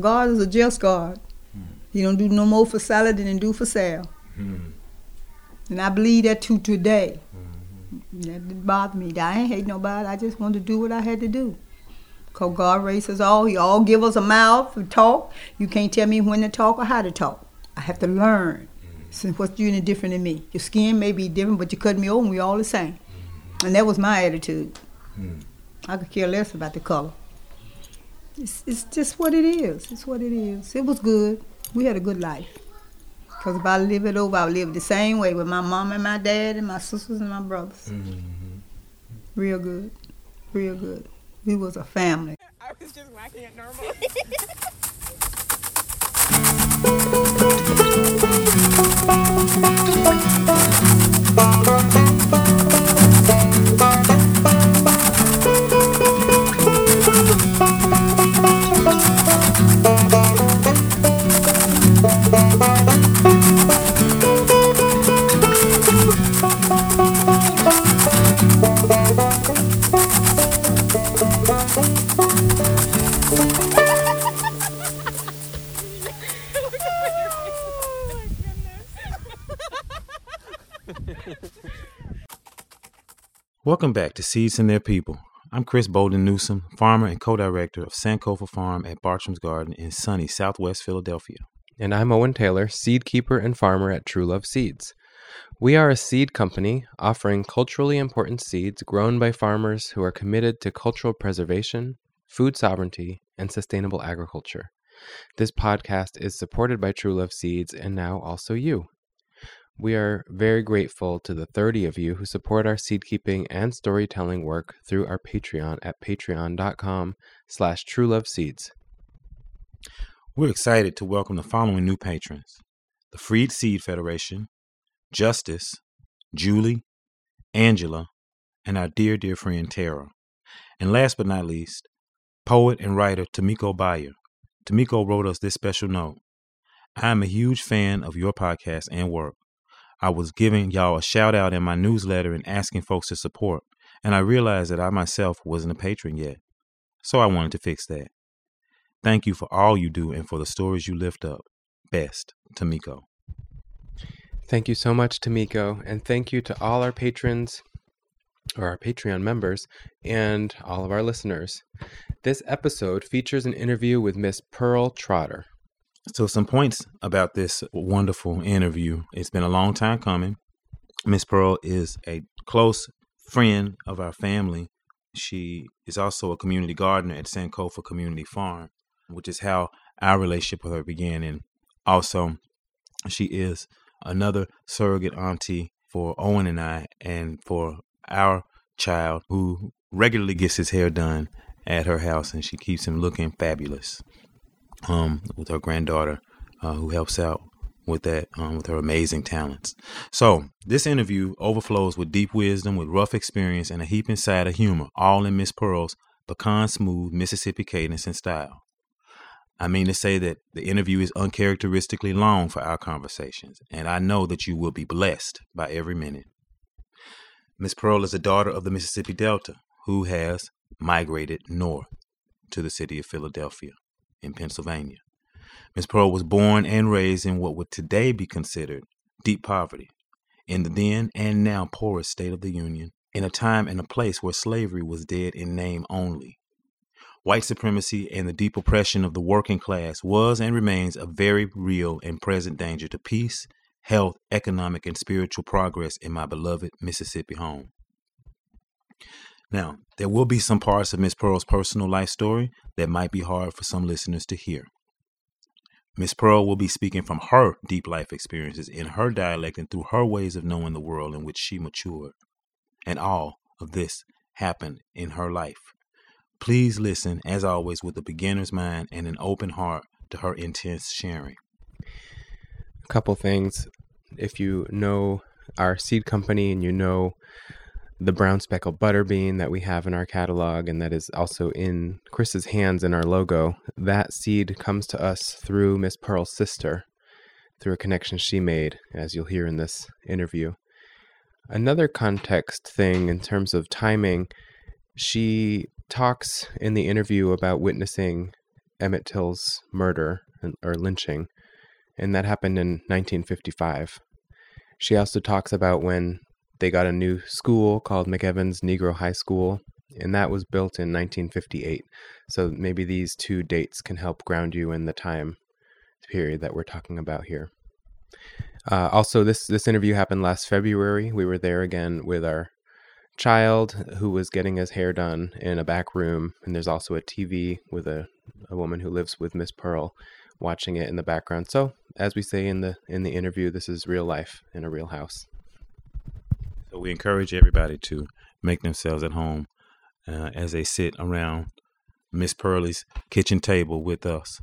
God is a just God. He don't do no more for salad than he do for sale. Mm-hmm. And I believe that to today. Mm-hmm. That didn't bother me. I ain't hate nobody. I just wanted to do what I had to do. Cause God raises all. He all give us a mouth to talk. You can't tell me when to talk or how to talk. I have to learn. Mm-hmm. Since what's you any different than me? Your skin may be different, but you cut me open. We all the same. And that was my attitude. I could care less about the color. It's, it's just what it is. It's what it is. It was good. We had a good life. Because if I live it over, I'll live the same way with my mom and my dad and my sisters and my brothers. Mm-hmm. Real good. Real good. We was a family. I was just whacking it normal. Welcome back to Seeds and Their People. I'm Chris Bolden Newsome, farmer and co-director of Sankofa Farm at Bartram's Garden in sunny Southwest Philadelphia. And I'm Owen Taylor, seed keeper and farmer at True Love Seeds. We are a seed company offering culturally important seeds grown by farmers who are committed to cultural preservation, food sovereignty, and sustainable agriculture. This podcast is supported by True Love Seeds and now also you. We are very grateful to the 30 of you who support our seed keeping and storytelling work through our Patreon at patreon.com slash trueloveseeds. We're excited to welcome the following new patrons. The Freed Seed Federation, Justice, Julie, Angela, and our dear, dear friend Tara. And last but not least, poet and writer Tamiko Beyer. Tamiko wrote us this special note. I am a huge fan of your podcast and work. I was giving y'all a shout out in my newsletter and asking folks to support, and I realized that I myself wasn't a patron yet. So I wanted to fix that. Thank you for all you do and for the stories you lift up. Best, Tamiko. Thank you so much, Tamiko, and thank you to all our patrons or our Patreon members and all of our listeners. This episode features an interview with Miss Pearl Trotter. So, some points about this wonderful interview. It's been a long time coming. Miss Pearl is a close friend of our family. She is also a community gardener at Sankofa Community Farm, which is how our relationship with her began. And also, she is another surrogate auntie for Owen and I, and for our child who regularly gets his hair done at her house, and she keeps him looking fabulous um, with her granddaughter, uh, who helps out with that, um, with her amazing talents. So this interview overflows with deep wisdom, with rough experience, and a heaping side of humor, all in Miss Pearl's pecan smooth Mississippi cadence and style. I mean to say that the interview is uncharacteristically long for our conversations, and I know that you will be blessed by every minute. Miss Pearl is a daughter of the Mississippi Delta who has migrated north to the city of Philadelphia in Pennsylvania. Miss Pearl was born and raised in what would today be considered deep poverty, in the then and now poorest state of the Union, in a time and a place where slavery was dead in name only. White supremacy and the deep oppression of the working class was and remains a very real and present danger to peace, health, economic, and spiritual progress in my beloved Mississippi home. Now, there will be some parts of Miss Pearl's personal life story that might be hard for some listeners to hear. Miss Pearl will be speaking from her deep life experiences in her dialect and through her ways of knowing the world in which she matured. And all of this happened in her life. Please listen, as always, with a beginner's mind and an open heart to her intense sharing. A couple things. If you know our seed company and you know the brown speckled butter bean that we have in our catalog and that is also in Chris's hands in our logo, that seed comes to us through Miss Pearl's sister, through a connection she made, as you'll hear in this interview. Another context thing in terms of timing, she talks in the interview about witnessing Emmett Till's murder or lynching, and that happened in 1955. She also talks about when they got a new school called McEvans Negro High School, and that was built in 1958. So maybe these two dates can help ground you in the time period that we're talking about here. Uh, also, this this interview happened last February. We were there again with our child who was getting his hair done in a back room, and there's also a TV with a, a woman who lives with Miss Pearl watching it in the background. So, as we say in the in the interview, this is real life in a real house. So we encourage everybody to make themselves at home uh, as they sit around Miss Pearlie's kitchen table with us,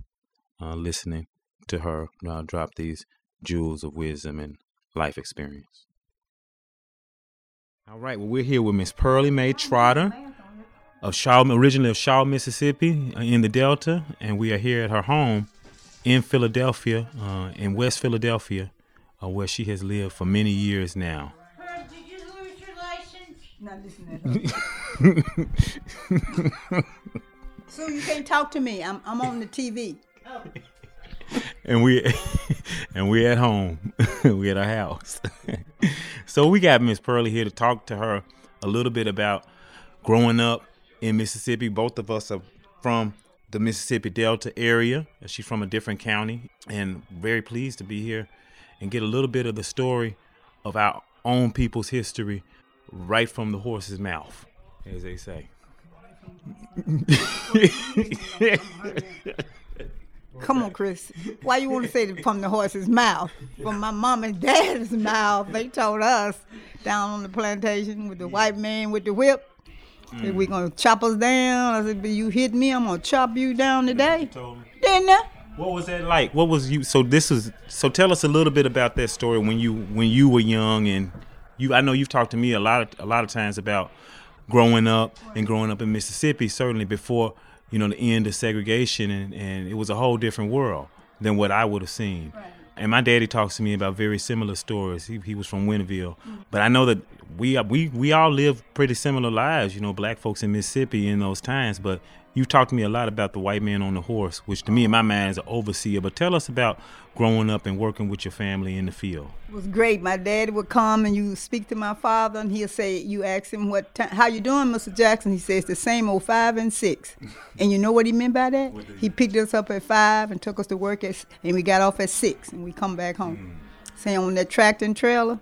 uh, listening to her uh, drop these jewels of wisdom and life experience. All right, well, we're here with Miss Pearlie Mae Trotter of Shaw, originally of Shaw, Mississippi, uh, in the Delta, and we are here at her home in Philadelphia, uh, in West Philadelphia, uh, where she has lived for many years now. Not listening so you can't talk to me. I'm I'm on the TV. and we and we at home. we at our house. so we got Miss Pearlie here to talk to her a little bit about growing up in Mississippi. Both of us are from the Mississippi Delta area. She's from a different county, and very pleased to be here and get a little bit of the story of our own people's history right from the horse's mouth, as they say. Come on, Chris. Why you want to say it from the horse's mouth? From my mom and dad's mouth. They told us down on the plantation with the white man with the whip. That we mm. gonna chop us down. I said, "But you hit me, I'm gonna chop you down today." Didn't I? What was that like? What was you? So this is. So tell us a little bit about that story when you when you were young and you. I know you've talked to me a lot of a lot of times about growing up and growing up in Mississippi. Certainly before you know the end of segregation and and it was a whole different world than what I would have seen. And my daddy talks to me about very similar stories. He, he was from Winterville, mm. but I know that we we we all live pretty similar lives. You know, black folks in Mississippi in those times. But you talked to me a lot about the white man on the horse, which to me in my mind is an overseer. But tell us about growing up and working with your family in the field. It was great. My dad would come and you speak to my father, and he'll say, you ask him what time, how you doing, Mr. Jackson? He says the same old five and six. and you know what he meant by that? He picked us up at five and took us to work at, and we got off at six, and we come back home. Mm. Say on that tractor and trailer,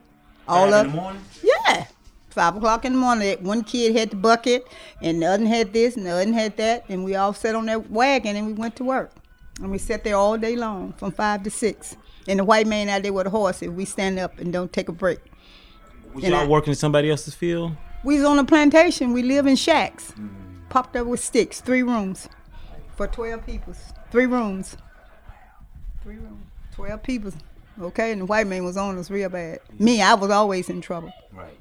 all Five up. in the morning. Yeah. Five o'clock in the morning, one kid had the bucket, and the other had this, and the other had that, and we all sat on that wagon and we went to work. And we sat there all day long from five to six. And the white man out there with a horse, if we stand up and don't take a break. Was And y'all I- working in somebody else's field? We was on a plantation. We live in shacks, mm. popped up with sticks, three rooms, for twelve people. Three rooms, three rooms, twelve people. Okay, and the white man was on us real bad. Me, I was always in trouble. Right.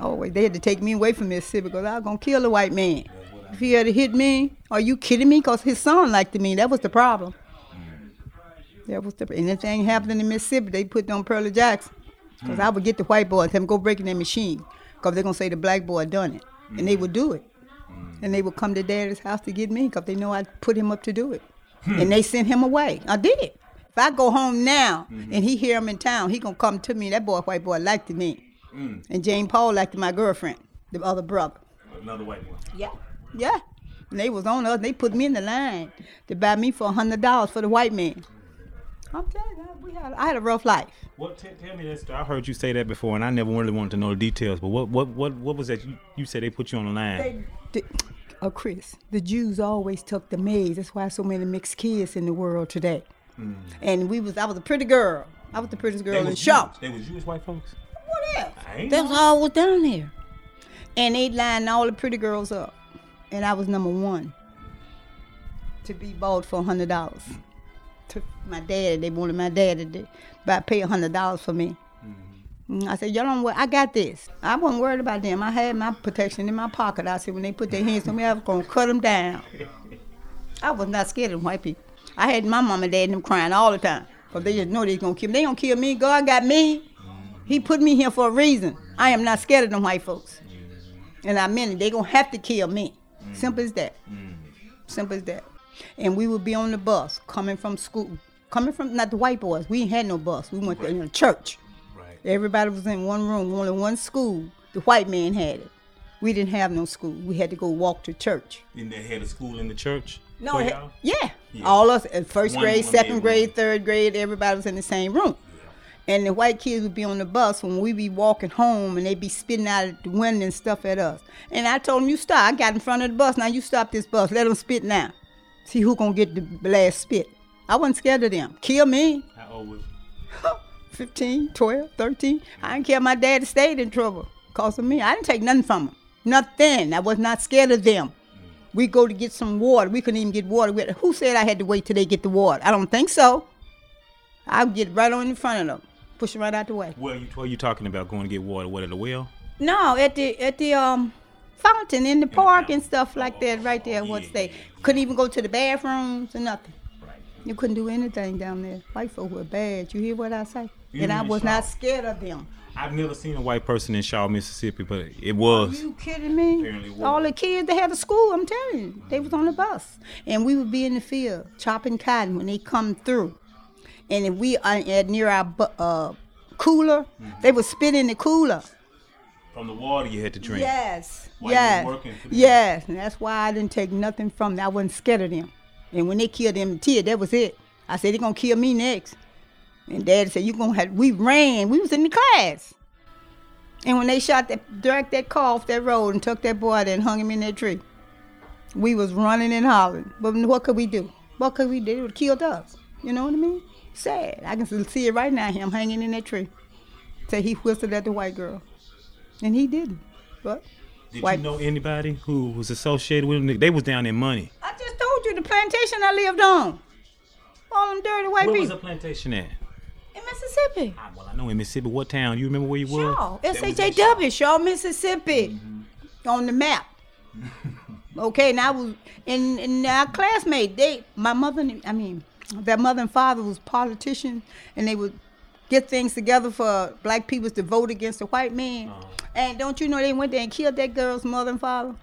Always, they had to take me away from Mississippi because I was gonna kill the white man. If he had hit me, are you kidding me? Cause his son liked me. That was the problem. Mm. That was the anything happening in Mississippi, they put on Pearlie Jackson. Cause mm. I would get the white boy and tell them go break in their machine. Cause they're gonna say the black boy done it, and they mm. would do it. And they would come to daddy's house to get me because they know I put him up to do it. Hmm. and they sent him away. I did. If I go home now mm-hmm. and he hear him in town, he gonna come to me. That boy, white boy, liked me. Mm. And Jane Paul liked my girlfriend, the other brother. Another white one. Yeah. Yeah. And they was on us. They put me in the line to buy me for a hundred dollars for the white man. I'm telling you, we had I had a rough life. What? T- tell me that story. I heard you say that before, and I never really wanted to know the details. But what? What? What? What was that? You, you said they put you on the line. They, the, oh, Chris, the Jews always took the maids. That's why so many mixed kids in the world today. And we was I was a pretty girl. I was the prettiest girl in Shaw. They was Jewish white folks. What else? That was all was down there. And they lined all the pretty girls up. And I was number one to be bought for a hundred dollars. To my dad, they wanted my dad to buy pay a hundred dollars for me. Mm, I said, y'all don't worry, I got this. I wasn't worried about them. I had my protection in my pocket. I said, when they put their hands on me, I was gonna cut them down. I was not scared of white people. I had my mom and dad and them crying all the time. Because they just know they're gonna kill me. They don't kill me. God got me. He put me here for a reason. I am not scared of them white folks. And I mean it. They're gonna have to kill me. Simple as that. Simple as that. and we would be on the bus coming from school, coming from not the white boys. We ain't had no bus. We went to you know, church. Right. Everybody was in one room, only one school. The white man had it. We didn't have no school. We had to go walk to church. And they had a school in the church. No, for y'all? yeah. Yeah. All us at first One- grade, one second grade, room. third grade, everybody was in the same room. And the white kids would be on the bus when we be walking home and they'd be spitting out at the window and stuff at us. And I told them, you stop. I got in front of the bus. Now you stop this bus. Let them spit now. See who gonna get the last spit. I wasn't scared of them. Kill me. How old was 15, 12, 13. I didn't care. My dad stayed in trouble because of me. I didn't take nothing from him. Nothing. I was not scared of them. We go to get some water. We couldn't even get water. Who said I had to wait till they get the water? I don't think so. I'll get right on in front of them, push them right out the way. Where you, you talking about going to get water? What at the well? No, at the at the um fountain in the park and stuff like that, right there. Oh, Once yeah, they couldn't even go to the bathrooms or nothing. Right. You couldn't do anything down there. White folk were bad. You hear what I say? You and I was not scared of them. I've never seen a white person in Shaw, Mississippi, but it was. Are you kidding me? Apparently. All the kids that had a school, I'm telling you, they was on the bus, and we would be in the field chopping cotton when they come through, and if we are at near our uh, cooler, Mm-hmm. they would spit in the cooler. From the water you had to drink. Yes, yes, yes, and that's why I didn't take nothing from them. I wasn't scared of them, and when they killed them Tia, that was it. I said they're gonna kill me next, and Daddy said you gonna have. We ran. We was in the class. And when they shot that, dragged that car off that road and took that boy out and hung him in that tree, we was running and hollering. But what could we do? What could we do? Have killed us. You know what I mean? Sad. I can still see it right now, him hanging in that tree. Say he whistled at the white girl. And he didn't. But Did white. you know anybody who was associated with them? They was down in money. I just told you the plantation I lived on. All them dirty white people. Where was the plantation at? In Mississippi. Ah, well, I know in Mississippi. What town? You remember where you were? Shaw, That S-H-A-W, Shaw, Mississippi, Mm-hmm. on the map. okay, and I was, and, and our classmate, they, my mother, I mean, their mother and father was politicians, and they would get things together for black people to vote against the white man. Uh-huh. And don't you know they went there and killed that girl's mother and father?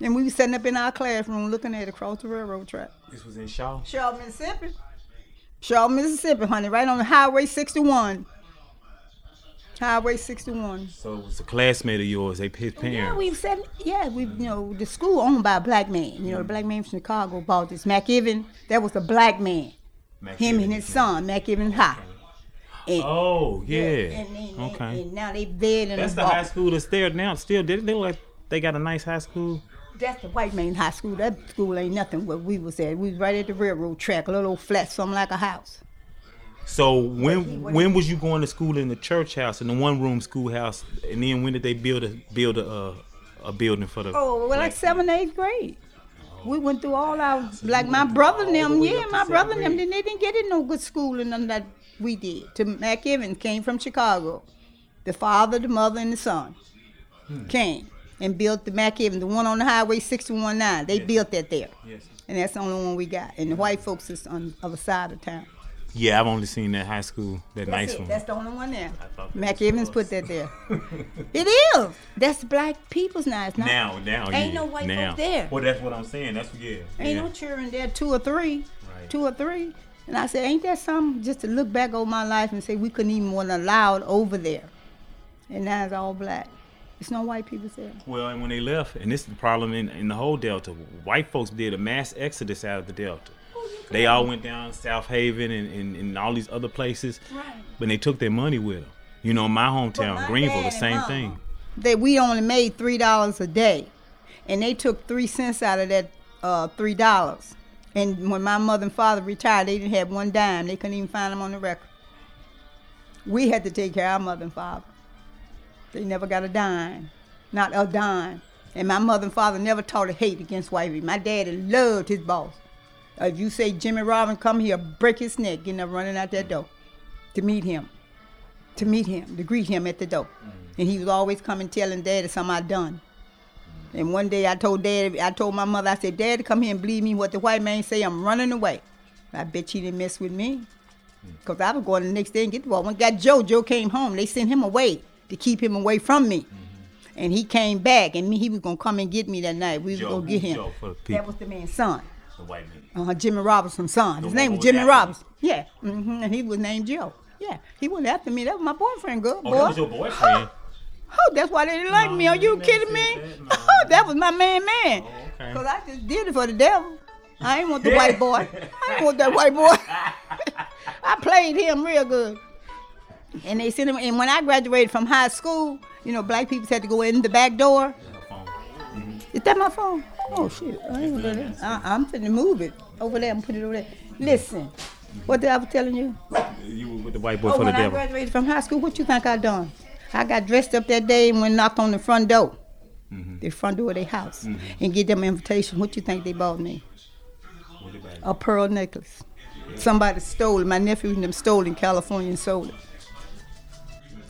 And we were sitting up in our classroom looking at it across the railroad track. This was in Shaw. Shaw, Mississippi. Shaw, Mississippi, honey, right on the Highway 61. Highway 61. So it was a classmate of yours. They his parents. Yeah, parents. we said, yeah, we, you know, the school owned by a black man. You know, the mm. black man from Chicago bought this. Mac Even, that was a black man. Mac Him Even and his son, Mac Even High. And, Oh yeah. And, and, and- okay. and now they in That's the high school that's there now. Still, they, they look like they got a nice high school. That's the white man high school. That school ain't nothing where we was at. We was right at the railroad track, a little old flat, something like a house. So when when was you going to school in the church house in the one room schoolhouse, and then when did they build a build a uh, a building for the? Oh, well, like seventh, eighth grade. We went through all our, like my brother and them, way yeah, my brother and them, then they didn't get in no good school and none that we did. To McEvans came from Chicago. The father, the mother, and the son Hmm. came and built the McEvans, the one on the highway 619. They Yes. built that there. Yes. And that's the only one we got. And the white folks is on the other side of town. Yeah, I've only seen that high school, that That's nice it. one. That's the only one there. I Mac Evans us. put that there. it is. That's black people's now. It's not. now, now, Ain't yeah, no white folk now. there. Well, that's what I'm saying. That's yeah. Ain't yeah. no children there, two or three, Right. two or three. And I said, ain't that something just to look back over my life and say we couldn't even want allowed over there. And now it's all black. It's no white people there. Well, and when they left, and this is the problem in, in the whole Delta, white folks did a mass exodus out of the Delta. They all went down Southaven and, and, and all these other places, Right. but they took their money with them. You know, my hometown, my Greenville, the same thing. That we only made three dollars a day, and they took three cents out of that uh, three dollars. And when my mother and father retired, they didn't have one dime. They couldn't even find them on the record. We had to take care of our mother and father. They never got a dime, not a dime. And my mother and father never taught a hate against white people. My daddy loved his boss. If you say Jimmy Robin come here, break his neck, getting up running out that door to meet him to meet him, to greet him at the door. Mm. And he was always coming telling daddy something I done. And one day I told daddy, I told my mother, I said, Daddy, come here and believe me what the white man say, I'm running away. I bet she didn't mess with me. Mm. Because I was going the next day and get the ball. When got Joe, Joe came home. They sent him away to keep him away from me. And he came back and me, he was going to come and get me that night. We was Joe, to get him. Joe That was the man's son. The white man. uh, Jimmy Robinson's son. His name was Jimmy Robinson. Yeah, hmm and he was named Joe. Yeah, he wasn't after me. That was my boyfriend, good boy. Oh, that was your boyfriend. Oh, that's why they didn't like No, me. Are you you kidding me? that, no. Oh, that was my man, man. Oh, okay. Cause I just did it for the devil. I ain't want the white boy. I ain't want that white boy. I played him real good. And they sent him. And when I graduated from high school, you know, black people had to go in the back door. Is that my phone? Oh shit! I ain't gonna do that. I, I'm finna move it over there and put it over there. Listen, what did I was telling you? You were with the white boy Oh, for the when I graduated from high school, what you think I done? I got dressed up that day and went knocked on the front door, Mm-hmm. the front door of their house, and get them an invitation. What you think they bought me? What about it? A pearl necklace. Somebody stole it. My nephew and them stole it in California and sold it.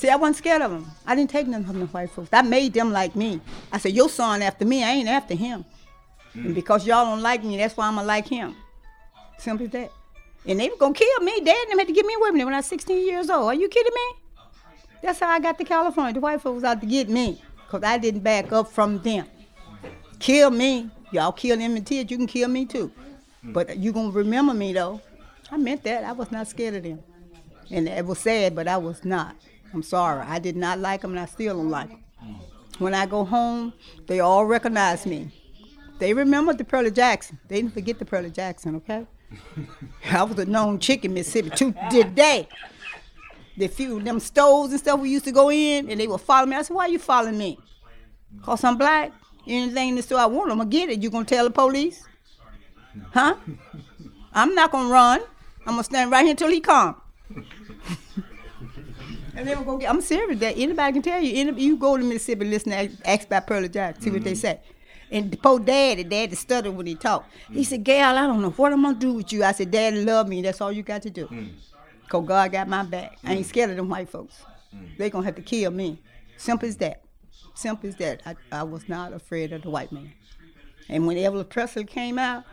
See, I wasn't scared of them. I didn't take none from the white folks. I made them like me. I said, your son after me, I ain't after him. Mm. And because y'all don't like me, that's why I'm going to like him. Simple as that. And they were going to kill me. Dad and them had to get me away from when I was 16 years old. Are you kidding me? That's how I got to California. The white folks out to get me because I didn't back up from them. Kill me. Y'all kill them in tears. You can kill me too. Mm. But you going to remember me though. I meant that. I was not scared of them. And it was sad, but I was not. I'm sorry. I did not like them, and I still don't like them. When I go home, they all recognize me. They remember the Pearlie Jackson. They didn't forget the Pearlie Jackson, okay? I was a known chick in Mississippi to today. The few them stoves and stuff we used to go in, and they would follow me. I said, "Why are you following me? Cause I'm black. Anything in the store I want, I'm gonna get it. You gonna tell the police? Huh? I'm not gonna run. I'm gonna stand right here until he come. and they were gonna get. I'm serious. That anybody can tell you. Any, you go to Mississippi, listen, to, ask about Pearlie Jack, see what they mm-hmm. say. And the poor daddy, daddy stuttered when he talked. He said, Gail, I don't know what I'm gonna do with you. I said, Daddy love me. That's all you got to do. Mm. Cause God got my back. I ain't mm. scared of them white folks. Mm. They gonna have to kill me. Simple as that. Simple as that. I, I was not afraid of the white man. And when Evelyn Presley came out,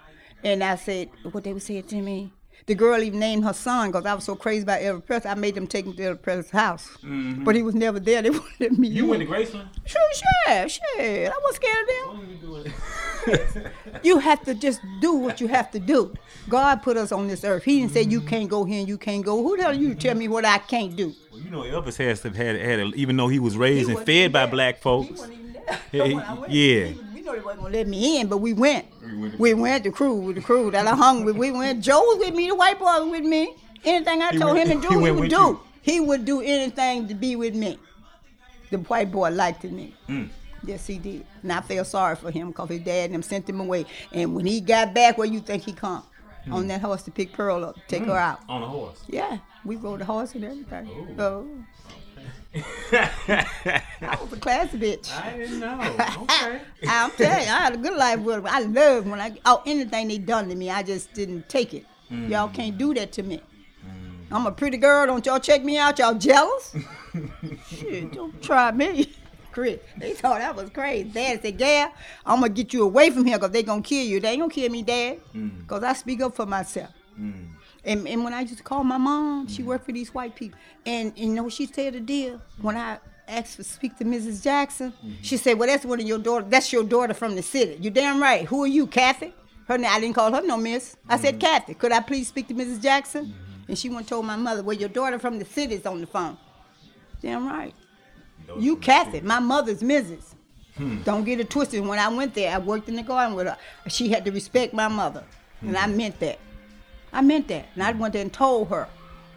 and I said, what they would say to me, the girl even named her son because I was so crazy about Evelyn Presley. I made them take him to Evelyn Presley's house. Mm-hmm. But he was never there. They wouldn't me You in. went to Graceland? Sure, sure, sure. I wasn't scared of them. What were you doing? You have to just do what you have to do. God put us on this earth. He didn't say you mm-hmm. can't go here and you can't go. Who the hell are you to tell me what I can't do? Well, you know, Elvis has to had had a, even though he was raised He and fed even by there. black He folks. wasn't even there. Hey, When I went, yeah. He- know they wasn't gonna let me in, but we went. We went We went the crew with the crew that I hung with. We went. Joe was with me. The white boy was with me. Anything I He told went- him to do, he, went would do. you. He would do anything to be with me. The white boy liked me. Mm. Yes, he did. And I felt sorry for him because his dad and them sent him away. And when he got back, where you think he come? Mm. On that horse to pick Pearl up, take her out. On a horse. Yeah, we rode the horse and everything. Ooh. So I was a classy bitch. I didn't know. Okay. I'm telling you, I had a good life with them. I love when I oh anything they done to me, I just didn't take it. Mm. Y'all can't do that to me. I'm a pretty girl. Don't y'all check me out? Y'all jealous? Shit, don't try me. Chris, they thought that was crazy. Dad said, "Dad, I'm gonna get you away from here because they gonna kill you. They ain't gonna kill me, Dad, mm. because I speak up for myself." Mm. And, and when I used to call my mom, she worked for these white people. And, and you know what she said the deal? When I asked to speak to Mrs. Jackson, she said, Well, that's one of your daughter. That's your daughter from the city. You damn right. Who are you, Kathy? Her name, I didn't call her no miss. I said, Kathy, could I please speak to Mrs. Jackson? And she went and told my mother, Well, your daughter from the city is on the phone. Damn right. You Kathy, my mother's Mrs. Don't get it twisted. When I went there, I worked in the garden with her. She had to respect my mother. And I meant that. I meant that. And I went there and told her.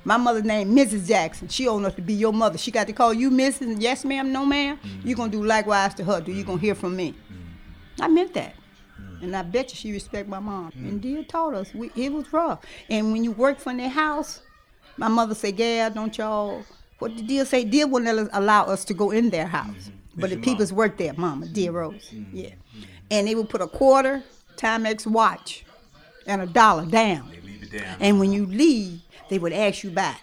My mother's name Mrs. Jackson. She old enough to be your mother. She got to call you Mrs. And yes, ma'am, no, ma'am. you going to do likewise to her. Do you going to hear from me? I meant that. And I bet you she respect my mom. And Dia taught us. We, it was rough. And when you work from their house, my mother said, Gal, don't y'all, what did Dia say? Dia wouldn't allow us to go in their house. But the people's worked there, Mama, dear Rose. Yeah. And they would put a quarter, Timex watch, and a dollar down. It down. And when you leave, they would ask you back.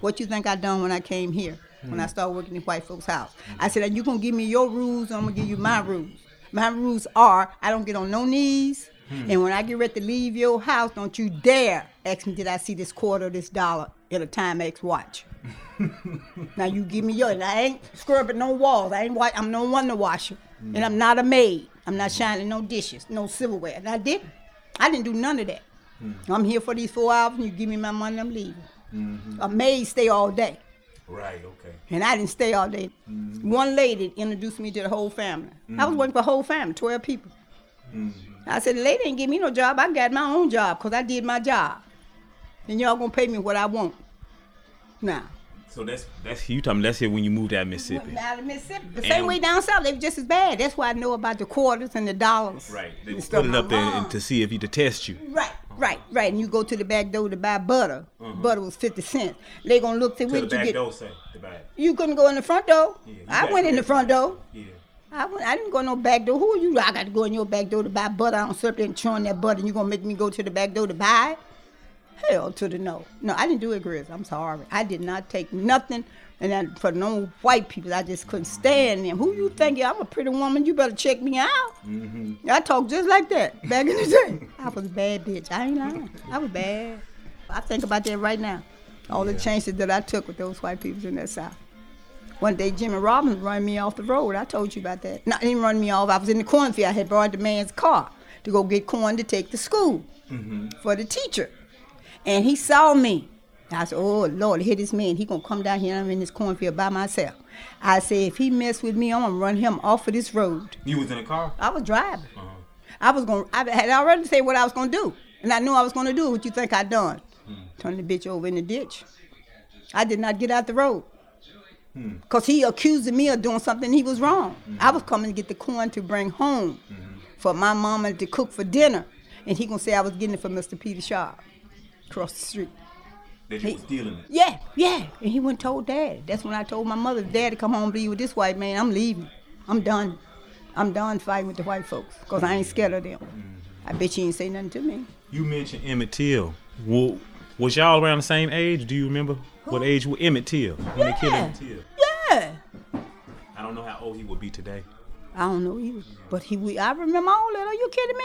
What you think I done when I came here? When I hmm. started working in white folks' house, I said, "You gonna give me your rules? I'm gonna give you my rules. My rules are: I don't get on no knees, hmm. and when I get ready to leave your house, don't you dare ask me, did I see this quarter, this dollar in a Timex watch? now you give me your, and I ain't scrubbing no walls. I ain't. wa- I'm no wonder washer, and hmm. I'm not a maid. I'm not shining no dishes, no silverware. And I didn't. I didn't do none of that. Mm-hmm. I'm here for these four hours, and you give me my money, I'm leaving. Mm-hmm. A maid stay all day, Right. Okay. and I didn't stay all day. Mm-hmm. One lady introduced me to the whole family. I was working for the whole family, 12 people. I said, the lady ain't give me no job. I got my own job because I did my job. And y'all gonna pay me what I want. Now, So that's that's you talking. That's here when you moved out of Mississippi. Out of Mississippi. The And- same way down south, they were just as bad. That's why I know about the quarters and the dollars. Right. They put it up there and to uh-huh. see if he to test you. Right, right, right. And you go to the back door to buy butter. Uh-huh. Butter was fifty cents. They gonna look to To what the you back get. door, say the back. You couldn't go in the front door. Yeah, I went in the front door. Yeah. I, went, I didn't go no back door. Who are you? I got to go in your back door to buy butter. I don't sit up there and chewing that butter. And you gonna make me go to the back door to buy it? Hell to the no. No, I didn't do it, Grizz. I'm sorry. I did not take nothing. And then for no white people, I just couldn't stand them. Who you think? I'm a pretty woman. You better check me out. Mm-hmm. I talk just like that back in the day. I was a bad bitch. I ain't lying. I was bad. I think about that right now. All the chances that I took with those white people in that South. One day, Jimmy Robbins run me off the road. I told you about that. Not didn't run me off. I was in the cornfield. I had borrowed the man's car to go get corn to take to school mm-hmm. for the teacher. And he saw me. I said, "Oh Lord, here this man. He gonna come down here. and I'm in this cornfield by myself." I said, "If he mess with me, I'm gonna run him off of this road." You was in a car. I was driving. Uh-huh. I was gonna. I had already said what I was going to do, and I knew I was going to do. What you think I done? Hmm. Turn the bitch over in the ditch. I did not get out the road. Hmm. Cause he accusing me of doing something he was wrong. Hmm. I was coming to get the corn to bring home for my mama to cook for dinner, and he gonna say I was getting it for Mr. Peter Shaw, across the street. That you was stealing it. Yeah, yeah. And he went and told dad. That's when I told my mother, Dad, to come home and be with this white man. I'm leaving. I'm done. I'm done fighting with the white folks because I ain't scared of them. Mm-hmm. I bet you ain't say nothing to me. You mentioned Emmett Till. Well, was y'all around the same age? Do you remember what age was Emmett Till when they killed Yeah. Emmett Till? Yeah. I don't know how old he would be today. I don't know either. But he, we, I remember all that. Are you kidding me?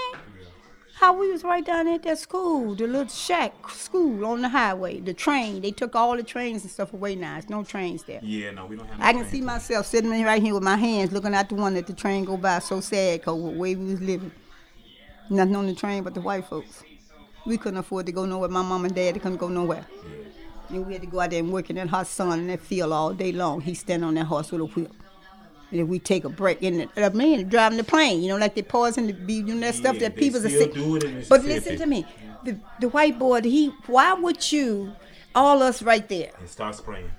How we was right down at that school, the little shack school on the highway, the train. They took all the trains and stuff away now. There's no trains there. Yeah, no, we don't have. No I can see for- myself sitting right here with my hands looking at the one that the train go by so sad because the way we was living. Nothing on the train but the white folks. We couldn't afford to go nowhere. My mom and dad couldn't go nowhere. And we had to go out there and work in that hot sun in that field all day long. He stand on that horse with a whip. If we take a break, and the, the man driving the plane, you know, like they pause and be doing that stuff Yeah, that people are still sick. do it in But listen to me, the, the white boy, he, why would you, all us right there, And start spraying.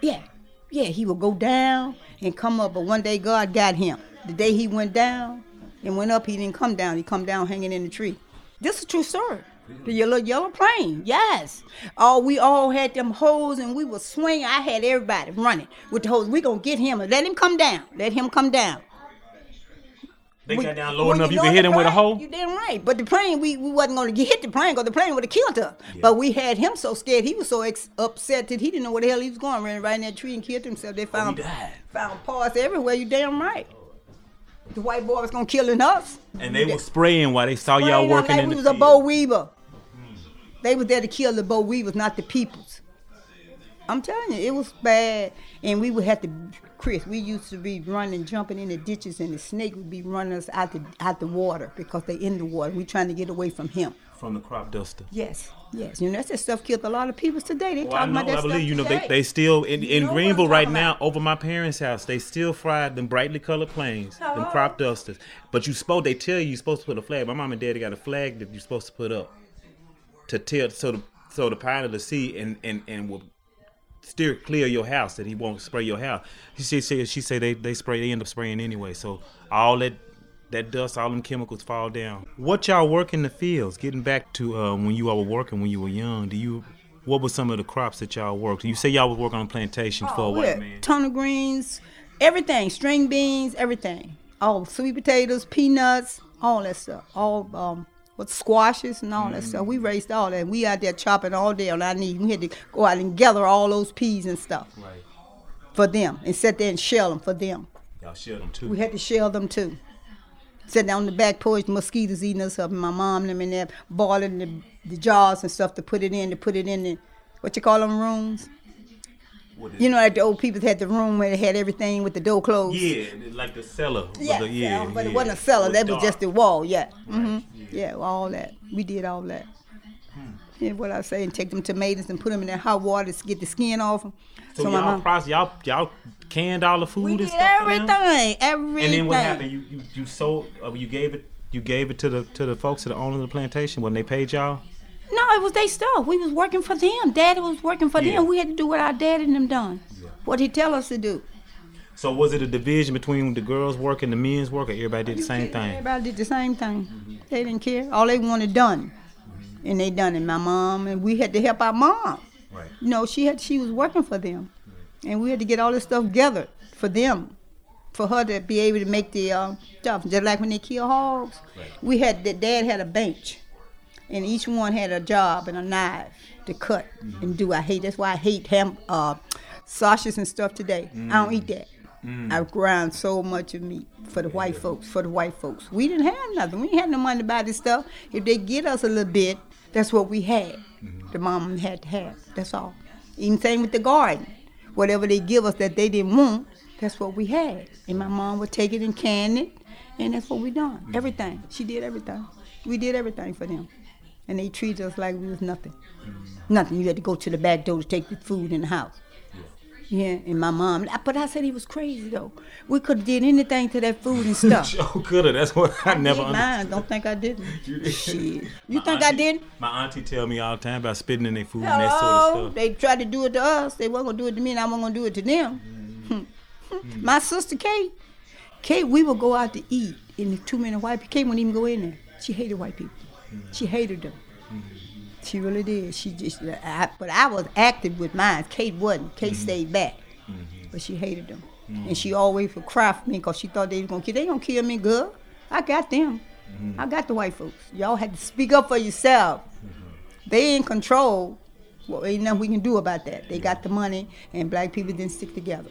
yeah, yeah, he would go down and come up, but one day God got him. The day he went down and went up, he didn't come down. He come down hanging in the tree. This is a true story. The yellow yellow plane, yes. Oh, we all had them hoes and we was swinging. I had everybody running with the hose. We gonna get him and let him come down. Let him come down. They We- got down low enough you could hit him with a hoe. You damn right. But the plane, we, we wasn't going to get hit the plane because the plane would have killed us. But we had him so scared. He was so ex- upset that he didn't know where the hell he was going. Ran right in that tree and killed himself. They oh, found Oh, found parts everywhere. You damn right. The white boy was going to kill us. And they were spraying while they saw y'all Spraying us working like in we the was a boll weevil. They was there to kill the boll weevils, not the peoples. I'm telling you, it was bad. And we would have to, Chris, we used to be running, jumping in the ditches, and the snake would be running us out the, out the water because they in the water. We trying to get away from him. from the crop duster. Yes, yes. You know, that's that stuff killed a lot of people today. They Well, I know, about that I stuff believe you know they, today. they still in, in know what I'm Greenville right talking now over my parents' house. They still fried them brightly colored planes, them crop dusters. But you supposed they tell you you're supposed to put a flag. My mom and daddy got a flag that you're supposed to put up to tell so the so the pilot to see and and and will steer clear your house that he won't spray your house. She said she say they they spray they end up spraying anyway. So all that that dust, all them chemicals fall down. What y'all work in the fields? Getting back to uh, when you all were working when you were young, do you? What were some of the crops that y'all worked? You say y'all was working on plantations for a Oh, white yeah. man. Turnip greens, everything, string beans, everything. All sweet potatoes, peanuts, all that stuff. All um with squashes and all that stuff. We raised all that. We out there chopping all day on our knees. We had to go out and gather all those peas and stuff Right. for them and sit there and shell them for them. Y'all share them too. We had to shell them too. Sit down on the back porch, mosquitoes eating us up, and my mom and them in there boiling the, the jars and stuff to put it in, to put it in the, what you call them rooms? You know, like the old people had the room where they had everything with the door closed. Yeah, like the cellar. Yeah, a- yeah, but it wasn't a cellar. was that was just the wall. Yeah. hmm yeah. Yeah, all that. We did all that. Hmm. Yeah, what I say, and take them tomatoes and put them in that hot water to get the skin off them. So, my y'all mom, process, y'all y'all canned all the food we and did stuff for them? everything, everything. And then what happened? You you, you sold? Uh, you gave it. You gave it to the to the folks to the owner of the plantation when they paid y'all. No, it was their stuff. We was working for them. Daddy was working for Yeah. them. We had to do what our daddy and them done. What he tell us to do. So was it a division between the girls' work and the men's work, or everybody did the same thing? Everybody did the same thing. They didn't care. All they wanted done, and they done it. My mom and we had to help our mom. Right. You know, she had she was working for them, and we had to get all this stuff gathered for them, for her to be able to make the uh, stuff. Just like when they kill hogs, we had the dad had a bench, and each one had a job and a knife to cut and do. I hate that's why I hate ham uh, sausages and stuff today. I don't eat that. I grind so much of meat for the white folks. For the white folks, we didn't have nothing. We didn't have no money to buy this stuff. If they get us a little bit, that's what we had. The mom had to have. That's all. Even same with the garden. Whatever they give us that they didn't want, that's what we had. And my mom would take it and can it, and that's what we done. Mm-hmm. Everything. She did everything. We did everything for them. And they treated us like we was nothing. Mm-hmm. Nothing. You had to go to the back door to take the food in the house. Yeah, and my mom. But I said he was crazy though. We could have did anything to that food and stuff. Oh, coulda. That's what I never Did mine. Don't think I didn't. Shit. You My think I didn't? My auntie tell me all the time about spitting in their food and that sort of stuff. They tried to do it to us. They weren't gonna do it to me, and I wasn't gonna do it to them. Mm-hmm. My sister Kate, Kate, we would go out to eat, and the two men white people, Kate wouldn't even go in there. She hated white people. Mm-hmm. She hated them. She really did. She just, I, but I was active with mine. Kate wasn't. Kate Mm-hmm. stayed back, but she hated them, and she always would cry for me because she thought they was gonna kill. They gonna kill me, girl. I got them. Mm-hmm. I got the white folks. Y'all had to speak up for yourself. They in control. Well, ain't nothing we can do about that. They got the money, and black people didn't stick together.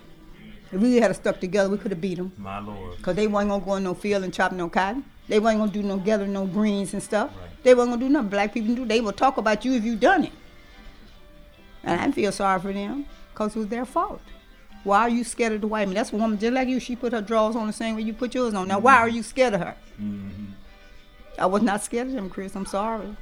If we had stuck together, we could have beat them. My lord. Because they wasn't going to go in no field and chop no cotton. They wasn't going to do no gather no greens and stuff. Right. They going to do nothing. Black people do. They will talk about you if you done it. And I feel sorry for them because it was their fault. Why are you scared of the white man? That's a woman just like you. She put her drawers on the same way you put yours on. Now, why are you scared of her? Mm-hmm. I was not scared of them, Chris. I'm sorry.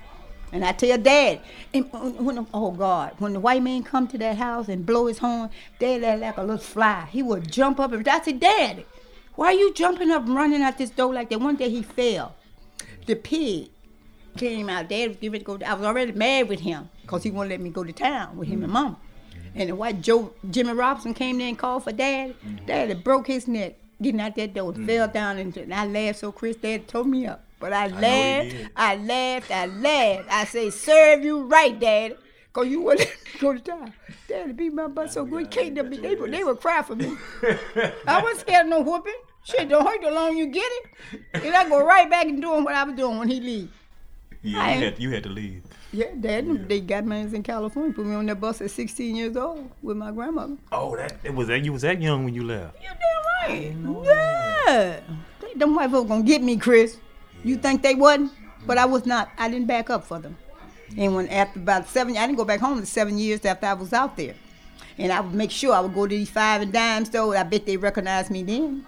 And I tell Dad, and when oh God, when the white man come to that house and blow his horn, Dad act like a little fly. He would jump up and I said, Dad, why are you jumping up and running out this door like that? One day he fell. The pig came out. Dad was giving to go. I was already mad with him because he wouldn't let me go to town with him and Mama. And the white Joe Jimmy Robinson came there and called for Dad. Dad had broke his neck getting out that door and fell down and, and I laughed so Chris Dad told me up. But I he laughed. I laughed, I laughed. I say, serve you right, Dad. Cause you wouldn't let me go to town. Daddy beat my butt so good, can't they, they, would- they would cry for me. I wasn't scared of no whooping. Shit, don't hurt the long you get it. And I go right back and doing what I was doing when he leave. Yeah, I- you had, you had to leave. Yeah, Dad, they got me in California, put me on that bus at 16 years old with my grandmother. Oh, that it was that you was that young when you left. You damn right. Yeah. They, them white folks gonna get me, Chris. You think they wasn't? But I was not. I didn't back up for them. And when after about seven, I didn't go back home to seven years after I was out there. And I would make sure I would go to these five and dime stores. I bet they recognized me then.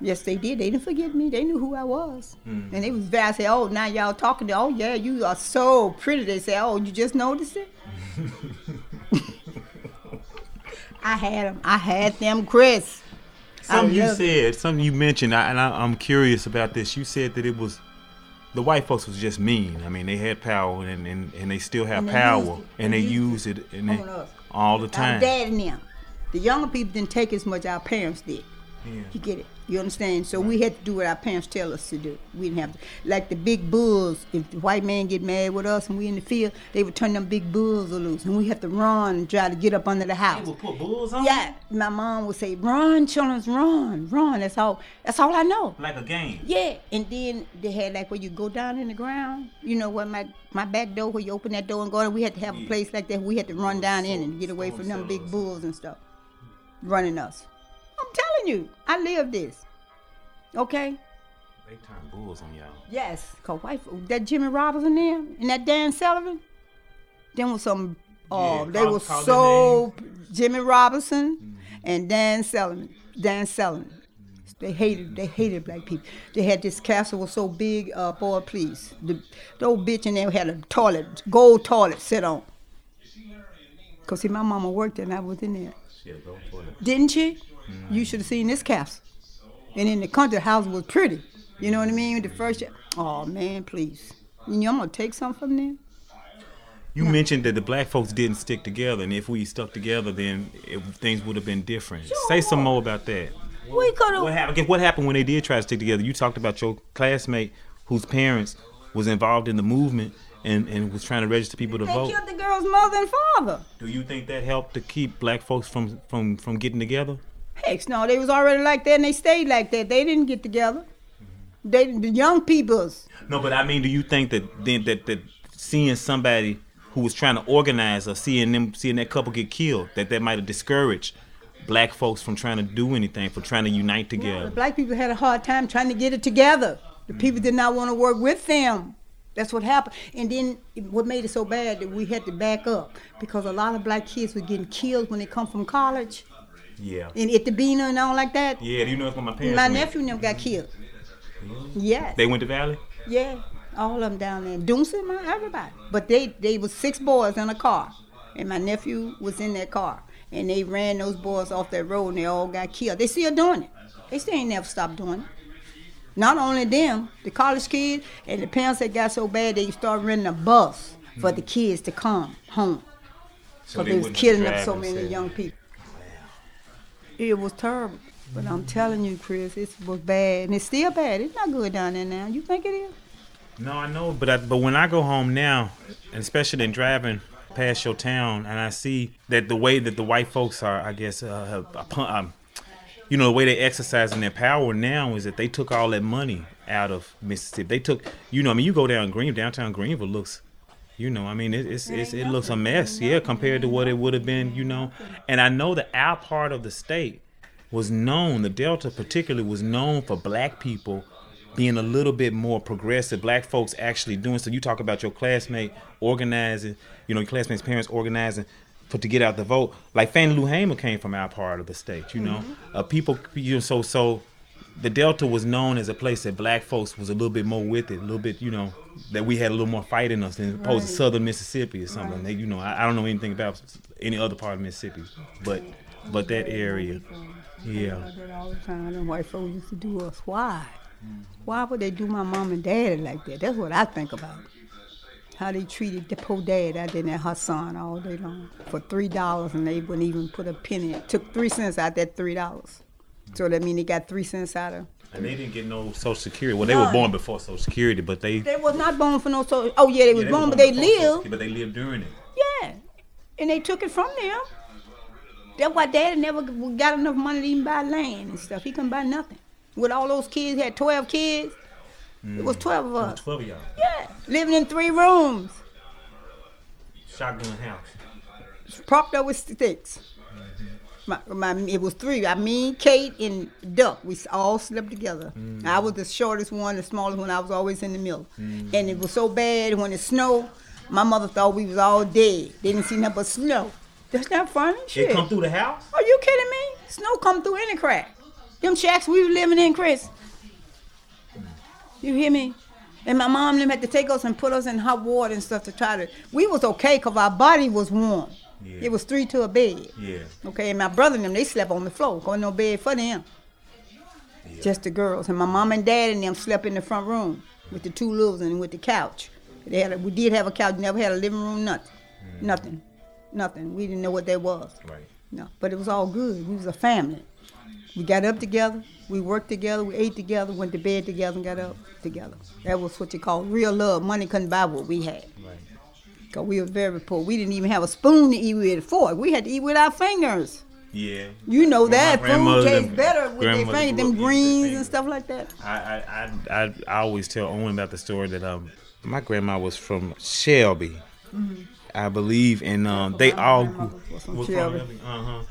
Yes, they did. They didn't forget me. They knew who I was. Hmm. And they was very, I said, oh, now y'all talking to, oh, yeah, you are so pretty. They say, oh, you just noticed it? I had them. I had them, Chris. Something you said, something you mentioned, I, and I, I'm curious about this. You said that it was the white folks was just mean. I mean, they had power, and, and, and they still have And they power, and They they use it, and they, all the Our time. dad and them. The younger people didn't take as much our parents did. Yeah. You get it? You understand? So we had to do what our parents tell us to do. We didn't have to. Like the big bulls, if the white man get mad with us and we in the field, they would turn them big bulls loose, and we have to run and try to get up under the house. They would put bulls on. Yeah, my mom would say, "Run, children, run, run." That's all. That's all I know. like a game. Yeah, and then they had like where you go down in the ground. You know where my my back door where you open that door and go in. We had to have a place like that. We had to run down in and get away from them big bulls and stuff, running us. I'm telling you, I live this. Okay. They turn bulls on y'all. Yes, cause white folk- that Jimmy Robinson there and that Dan Sullivan, them was some Oh, Yeah, they were so Jimmy Robinson and Dan Sullivan. Dan Sullivan. They hated they hated black people. They had this castle was so big, uh, boy, please. The, the old bitch in there had a toilet, gold toilet sit on. Cause see, my mama worked there and I was in there. Shit, go for it. Didn't she? You should have seen this castle. And in the country, the house was pretty. You know what I mean? The first, oh man, please. You know, I'm gonna take something from there. You mentioned that the black folks didn't stick together, and if we stuck together, then it, things would have been different. Say some more about that. We could What have. happened? What happened when they did try to stick together? You talked about your classmate whose parents was involved in the movement and, and was trying to register people to They vote. killed the girl's mother and father. Do you think that helped to keep black folks from from from getting together? Heck no, they was already like that and they stayed like that. They didn't get together. They the young peoples. No, but I mean, do you think that then that that seeing somebody who was trying to organize or seeing them seeing that couple get killed that that might have discouraged black folks from trying to do anything, from trying to unite The together? black people had a hard time trying to get it together. The people did not want to work with them. That's what happened. And then what made it so bad that we had to back up because a lot of black kids were getting killed when they come from college Yeah. and at Itta Bena and all like that. Yeah, do you know that's when my parents My went? nephew never got killed. Yes. They went to Valley? Yeah, all of them down there. Doomsday, my everybody. But they they was six boys in a car, and my nephew was in that car, and they ran those boys off that road, and they all got killed. They still doing it. They still ain't never stopped doing it. Not only them, the college kids and the parents that got so bad they started renting a bus for the hmm. kids to come home. So Because they, was killing up so many young people. It was terrible. But I'm telling you, Chris, it was bad. And it's still bad. It's not good down there now. You think it is? No, I know, but I, but when I go home now, and especially in driving past your town, and I see that the way that the white folks are, I guess, uh, upon, um, you know, the way they exercising their power now is that they took all that money out of Mississippi. They took, you know, I mean, you go down Green, downtown Greenville looks, you know, I mean, it, it's, it's it looks a mess, yeah, compared to what it would have been, you know. And I know that our part of the state was known, the Delta particularly was known for black people being a little bit more progressive, black folks actually doing so. You talk about your classmate organizing, you know, your classmates' parents organizing for to get out the vote. Like Fannie Lou Hamer came from our part of the state, you know. Uh, people, you know, so so the Delta was known as a place that black folks was a little bit more with it, a little bit, you know, that we had a little more fight in us than opposed to Southern Mississippi or something. They, you know, I, I don't know anything about any other part of Mississippi, but but that area, yeah. I did all the time. Them white folks used to do us. Why? Why would they do my mom and daddy like that? That's what I think about. How they treated the poor dad out there and her son all day long for three dollars, and they wouldn't even put a penny. It Took three cents out that three dollars. So that mean they got three cents out of. And they didn't get no Social Security. Well, they were born before Social Security, but they. They was not born for no so. Oh yeah, they was yeah, born, but they lived. But they lived during it. Yeah, and they took it from them. That's why Daddy never got enough money to even buy land and stuff. He couldn't buy nothing. With all those kids, he had twelve kids. It was mm. twelve of us. Twelve of y'all. Yeah, living in three rooms, Shotgun house. propped up with sticks. My, my, it was three. I mean, Kate and Duck. We all slept together. Mm. I was the shortest one, the smallest one. I was always in the middle. Mm. And it was so bad when it snowed. My mother thought we was all dead. They didn't see nothing but snow. That's not funny. Shit. It come through the house. Are you kidding me? Snow come through any crack. Them shacks we were living in, Chris. You hear me? And my mom them had to take us and put us in hot water and stuff to try to. We was okay because our body was warm. Yeah. It was three to a bed. Yeah. Okay, and my brother and them, they slept on the floor. going no bed for them. Just the girls. And my mom and dad and them slept in the front room with the two littles and with the couch. They had a, we did have a couch, never had a living room, nothing. Mm. Nothing. Nothing. We didn't know what that was. Right. No, but it was all good. We was a family. We got up together. We worked together. We ate together. Went to bed together and got up together. That was what you call real love. Money couldn't buy what we had. Right. Cause we were very poor. We didn't even have a spoon to eat with a fork. We had to eat with our fingers. Yeah. You know that food tastes better with their fingers, them eating with their greens and stuff like that. I, I, I, I, always tell Owen about the story that um my grandma was from Shelby. I believe, and um, they all grandmother was from was Cherry. from uh-huh.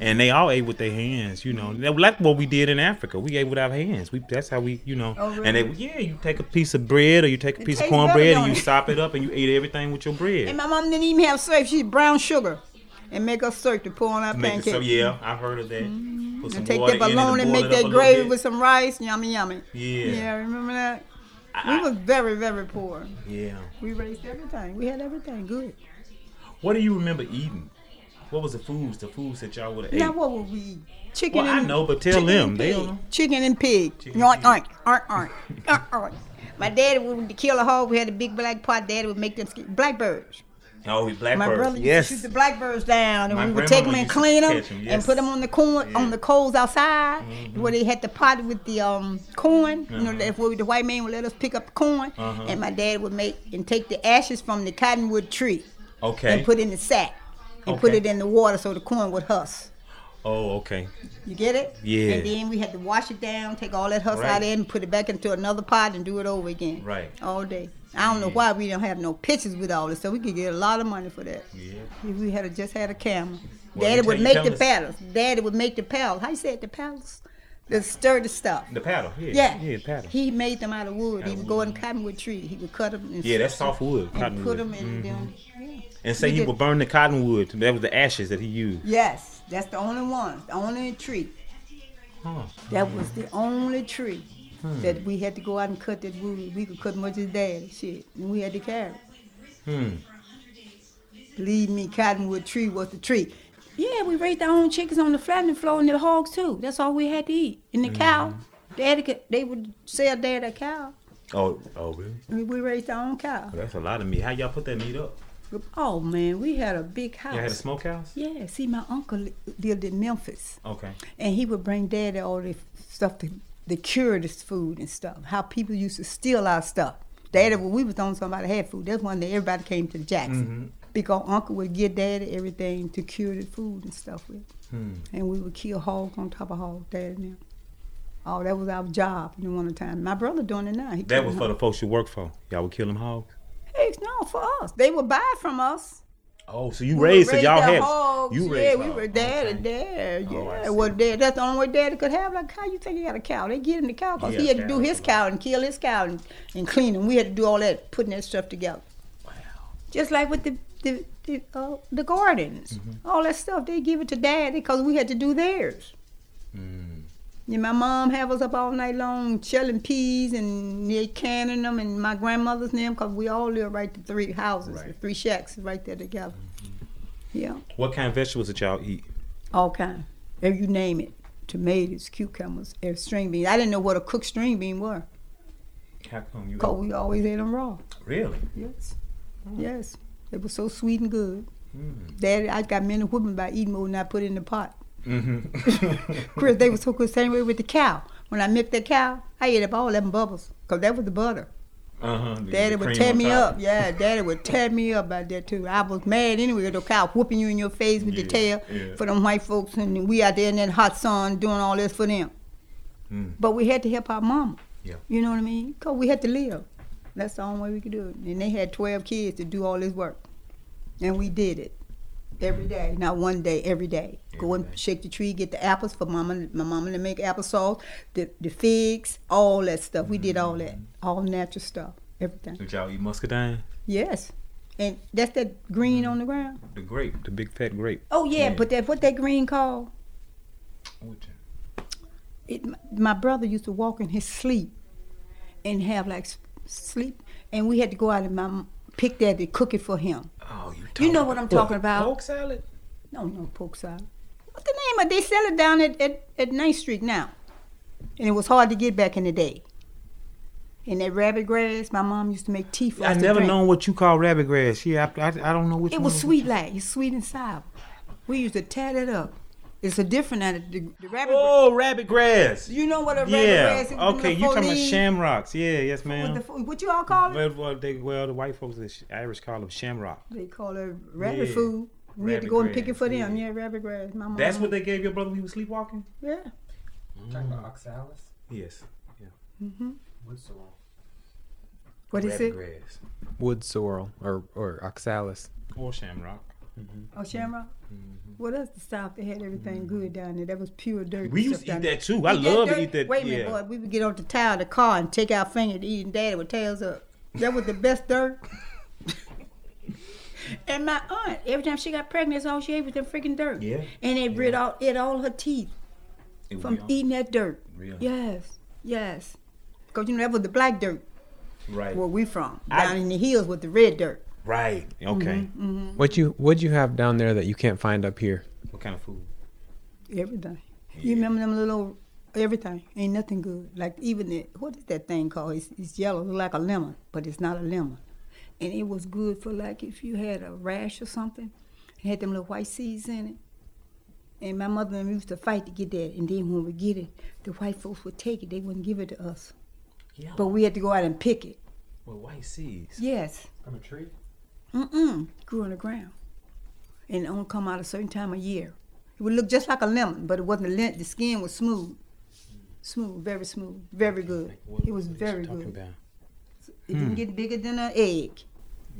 and they all ate with their hands. You know, like what we did in Africa. We ate with our hands. We that's how we, you know. Oh, really? And they, yeah, you take a piece of bread or you take a It piece of cornbread and you sop it up and you eat everything with your bread. And my mom didn't even have syrup. She brown sugar and make us syrup to pour on our pancakes. so yeah, I've heard of that. Some And take that bologna and boil make it up a that gravy with some rice. Yummy, yummy. Yeah. Yeah, remember that? I- we was very, very poor. Yeah. We raised everything. We had everything good. What do you remember eating? What was the foods? The foods that y'all would have ate? Now what would we eat? Chicken Well, I know, but tell them. They pig. don't know. Chicken and pig. Chicken Yoink, and yoink, yoink, yoink, yoink, yoink. My daddy would kill a hog. We had a big black pot. Daddy would make them ski- blackbirds. Oh, we blackbirds. My brother used yes. to shoot the blackbirds down, and My we would take them and clean them catch 'em, and put them on the corn Yeah. on the coals outside, where they had the pot with the um corn. You know, Uh-huh. that's where the white man would let us pick up the corn, Uh-huh. and my dad would make and take the ashes from the cottonwood tree Okay. and put it in the sack and put it in the water so the corn would husk. oh, okay. You get it? Yeah. And then we had to wash it down, take all that husk Right. out of it, and put it back into another pot and do it over again. Right. All day. I don't know why we don't have no pictures with all this, so we could get a lot of money for that. Yeah. If we had just had a camera. Well, Daddy would make the paddles. Daddy would make the paddles. How you say it? The paddles? The sturdy stuff. The paddle. Yeah. Yeah. Yeah, the paddle. He made them out of wood. Out he would go in cottonwood tree. He would cut them and, yeah, that's soft wood. and put them in Mhm. them. And say he would burn the cottonwood. That was the ashes that he used. Yes, that's the only one. The only tree. Huh. That was the only tree Hmm. that we had to go out and cut that wood. We could cut much as daddy shit, and we had to carry. Hmm. Believe me, cottonwood tree was the tree. Yeah, we raised our own chickens on the fattening floor and the hogs too. That's all we had to eat. And the cow, Mm-hmm. daddy could, they would sell dad a cow. Oh, oh, really? I mean, we raised our own cow. Oh, that's a lot of meat. How y'all put that meat up? Oh man, we had a big house. Y'all had a smokehouse? Yeah, see, my uncle li- lived in Memphis. Okay. and he would bring daddy all the stuff to, cure this food and stuff. How people used to steal our stuff. Daddy, when we was on somebody had food, that's one they, everybody came to Jackson. Mm-hmm. Because uncle would give daddy everything to cure the food and stuff with. Hmm. And we would kill hogs on top of hogs, daddy and them. Oh, that was our job in the winter time. My brother doing it now. He That was killing for the folks you work for. Y'all would kill them hogs. For us. They would buy from us. Oh, so you We raised so y'all had hogs. you yeah, raised we were daddy, Okay. dad. Yeah, Oh, well, dad, that's the only way daddy could have like how you think he had a cow. They get him the cow because Yeah, he had to do his cow and kill his cow and, and clean them. We had to do all that, putting that stuff together. Wow. Just like with the the the, uh, the gardens, Mm-hmm. all that stuff they give it to daddy because we had to do theirs. Mm. And my mom have us up all night long shelling peas and they canning them, and my grandmother's them because we all live right to three houses, Right. three shacks right there together. Mm-hmm. Yeah. What kind of vegetables did y'all eat? all kind. If you name it, tomatoes, cucumbers, and string beans. I didn't know what a cooked string bean were, How come you cause we always ate them raw. really? Yes, mm. yes, they were so sweet and good. Mm. Daddy, I got many whooping by eating more than I put in the pot. Mm-hmm. Chris, they were so good. Same way with the cow. When I milked that cow, I ate up all them bubbles, cause that was the butter. uh-huh. Daddy would tear me up. Yeah, Daddy would tear me up about that too. I was mad anyway. The cow whooping you in your face with the tail yeah. for them white folks, and we out there in that hot sun doing all this for them. Mm. But we had to help our mama. Yeah. You know what I mean? Cause we had to live. That's the only way we could do it. And they had twelve kids to do all this work, and we did it every day. Not one day, every day. Go and day. shake the tree, get the apples for mama. My mama to make applesauce, the the figs, all that stuff. We did all that, mm-hmm. all natural stuff, everything. Did y'all eat muscadine? Yes, and that's that green on the mm-hmm. ground. The grape, the big fat grape. Oh yeah, Yeah. but that what that green called? Which- It, my brother used to walk in his sleep and have like sleep, and we had to go out and mom pick that and cook it for him. Oh, you. You know what I'm talking about. Poke salad. No, no poke salad. What's the name of? They sell it down at at, at 9th Street now, and it was hard to get back in the day. And that rabbit grass, my mom used to make tea for I us to never drink. known what you call rabbit grass. Yeah, I, I, I don't know which It was sweet like it's sweet and sour. We used to tear it up. It's a different out of the, the rabbit. grass. Oh, rabbit grass. You know what a rabbit yeah. grass is? with Okay, you talking about shamrocks? Yeah, yes, With ma'am. the fo- what you all call it? Well, well, they, well, the white folks, the Irish call them shamrock. They call it rabbit Yeah. food. We had to Rabbit go and pick it for them. yeah. Yeah, rabbit grass. My mom. That's what they gave your brother when he was sleepwalking. Yeah. Talking about oxalis? Yes. Mm-hmm. Wood sorrel. What is rabbit it? grass. Wood sorrel or, or oxalis. Or Shamrock. Mm-hmm. Oh, Shamrock. Mm-hmm. Well, that's the South. They had everything mm-hmm. good down there. That was pure dirt. We used to eat that too. I that love to eat that. Wait a minute, yeah. boy. We would get on the tire of the car and take our finger to eat, and Daddy would tails up. Uh, that was the best dirt. and my aunt, every time she got pregnant, that's all she ate was them freaking dirt. Yeah. And it rid all it all her teeth It from on- eating that dirt. Really? Yes, yes. Because you know that was the black dirt Right. where we from. I- Down in the hills with the red dirt. Right. Okay. Mm-hmm. What you what you have down there that you can't find up here? What kind of food? Everything. You remember them little everything? Ain't nothing good. Like even the what is that thing called? It's, it's yellow, like a lemon, but it's not a lemon. And it was good for like if you had a rash or something. It had them little white seeds in it. And my mother and them used to fight to get that. And then when we get it, the white folks would take it. They wouldn't give it to us. Yeah. But we had to go out and pick it. With white seeds. Yes. From a tree? Mm-mm. Grew on the ground. And it only come out a certain time of year. It would look just like a lemon, but it wasn't a lemon. The skin was smooth. Smooth, very smooth, very good. What- It was very good. About? It didn't hmm. get bigger than an egg.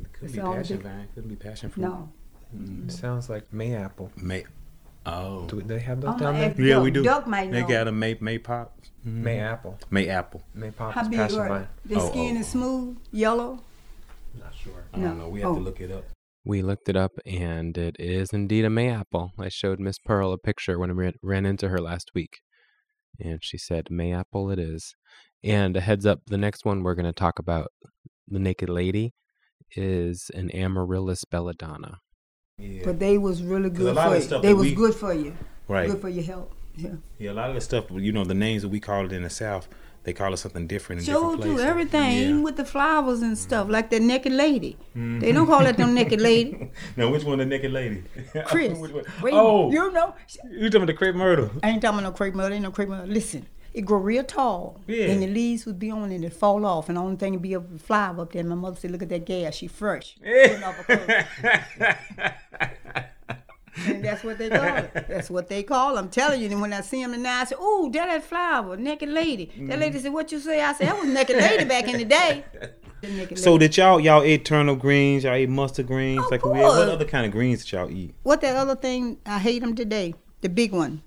It could It's be passion big- vine. Could be passion fruit. No. Mm. Sounds like mayapple. May. Oh. Do they have those I'm down there? Yeah, Duck. we do. Duck might They know. got a May May pop. Mayapple. May apple. Maypop How is big passion vine. they? The Oh, skin oh, is oh. smooth, yellow. Not sure. I No. don't know. We have to Oh. look it up. We looked it up, and it is indeed a mayapple. I showed Miss Pearl a picture when I ran- ran into her last week, and she said mayapple it is. And a heads up, the next one we're going to talk about, the naked lady, is an Amaryllis belladonna. Yeah. But they was really a good lot for the you. stuff They was we- good for you. right. Good for your health. Yeah. Yeah. A lot of the stuff. You know, the names that we call it in the South, they call it something different in different do everything, Yeah. with the flowers and stuff, like the naked lady. Mm-hmm. They don't call it no naked lady. now, which one the naked lady? Chris. Which one? Wait, oh, you know, you talking about the crepe myrtle? I ain't talking about no crepe myrtle. Ain't no crepe myrtle. Listen, it grow real tall, Yeah. and the leaves would be on and it fall off, and the only thing would be a flower up there. And my mother said, "Look at that gas, she fresh." Putting off a coat. And that's what they call it. That's what they call. I'm telling you. And when I see them now, I say, "Ooh, that that flower, naked lady." That lady mm-hmm. said, "What you say?" I said, "That was naked lady back in the day." So did y'all y'all ate turnip greens? Y'all eat mustard greens? Of like we, what other kind of greens did y'all eat? what that other thing? I hate them today. The big one,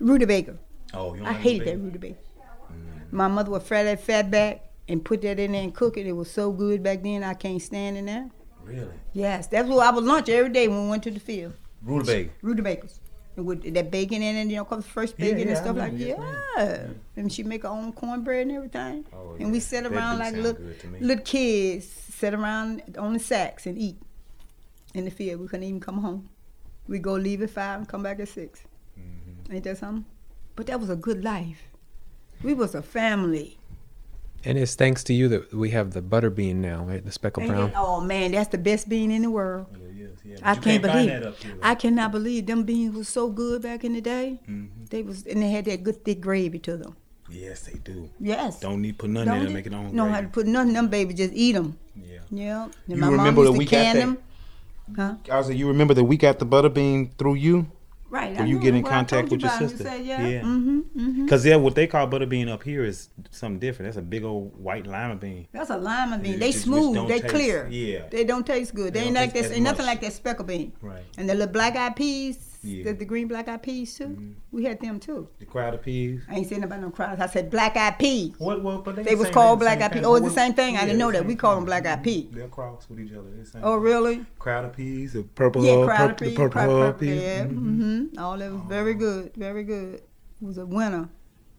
rutabaga. Oh, I hated that rutabaga. Mm. My mother would fry that fat back and put that in there and cook it. It was so good back then. I can't stand it now. Really? Yes, that's what I would lunch every day when we went to the field. Rutabaga. Rutabagas. And with that bacon in it, you know, comes fresh Yeah, bacon yeah, and I stuff like remember, that. yes, Yeah. And she make her own cornbread and everything. Oh, and we yeah. sat That around do like little, good to me. little kids, sit around on the sacks and eat in the field. We couldn't even come home. We go leave at five and come back at 6 Mm-hmm. Ain't that something? But that was a good life. We was a family. And it's thanks to you that we have the butter bean now, right? The speckled brown. that- oh man, that's the best bean in the world. Yeah. I But you can't believe. that up here, though. I cannot believe them beans was so good back in the day. Mhm. They was and they had that good thick gravy to them. Yes, they do. Yes. Don't need to put nothing in Don't it. it? Make it on. Know how to put nothing. Them baby just eat them. Yeah. Yeah. And You my remember mom that used to we got can that- them. Huh? I was like, you remember that we got the butter bean through you? Right. Did you get in contact with your sister? said, yeah. Yeah. Mm-hmm, mm-hmm. Because yeah, what they call butter bean up here is something different. That's a big old white lima bean. That's a lima bean. They smooth. They taste- clear. yeah. They don't taste good. They, They ain't like as Ain't nothing like that speckle bean. Right. And the little black eyed peas, Yeah. Mm-hmm. the, the green black eyed peas too. We had them too. The crowder peas. I ain't saying about no crowds. I said black eyed peas. What? What? But they, They was called black eyed peas. Oh, it's the same thing? I didn't know that. We call them black eyed peas. They'll cross with each other. They're Oh, really? Crowder peas, the purple Yeah, hub, crowd purple, peas. the purple purple, hull peas. Yeah. Mhm. Mm-hmm. All that was very good. Very good. It was a winner.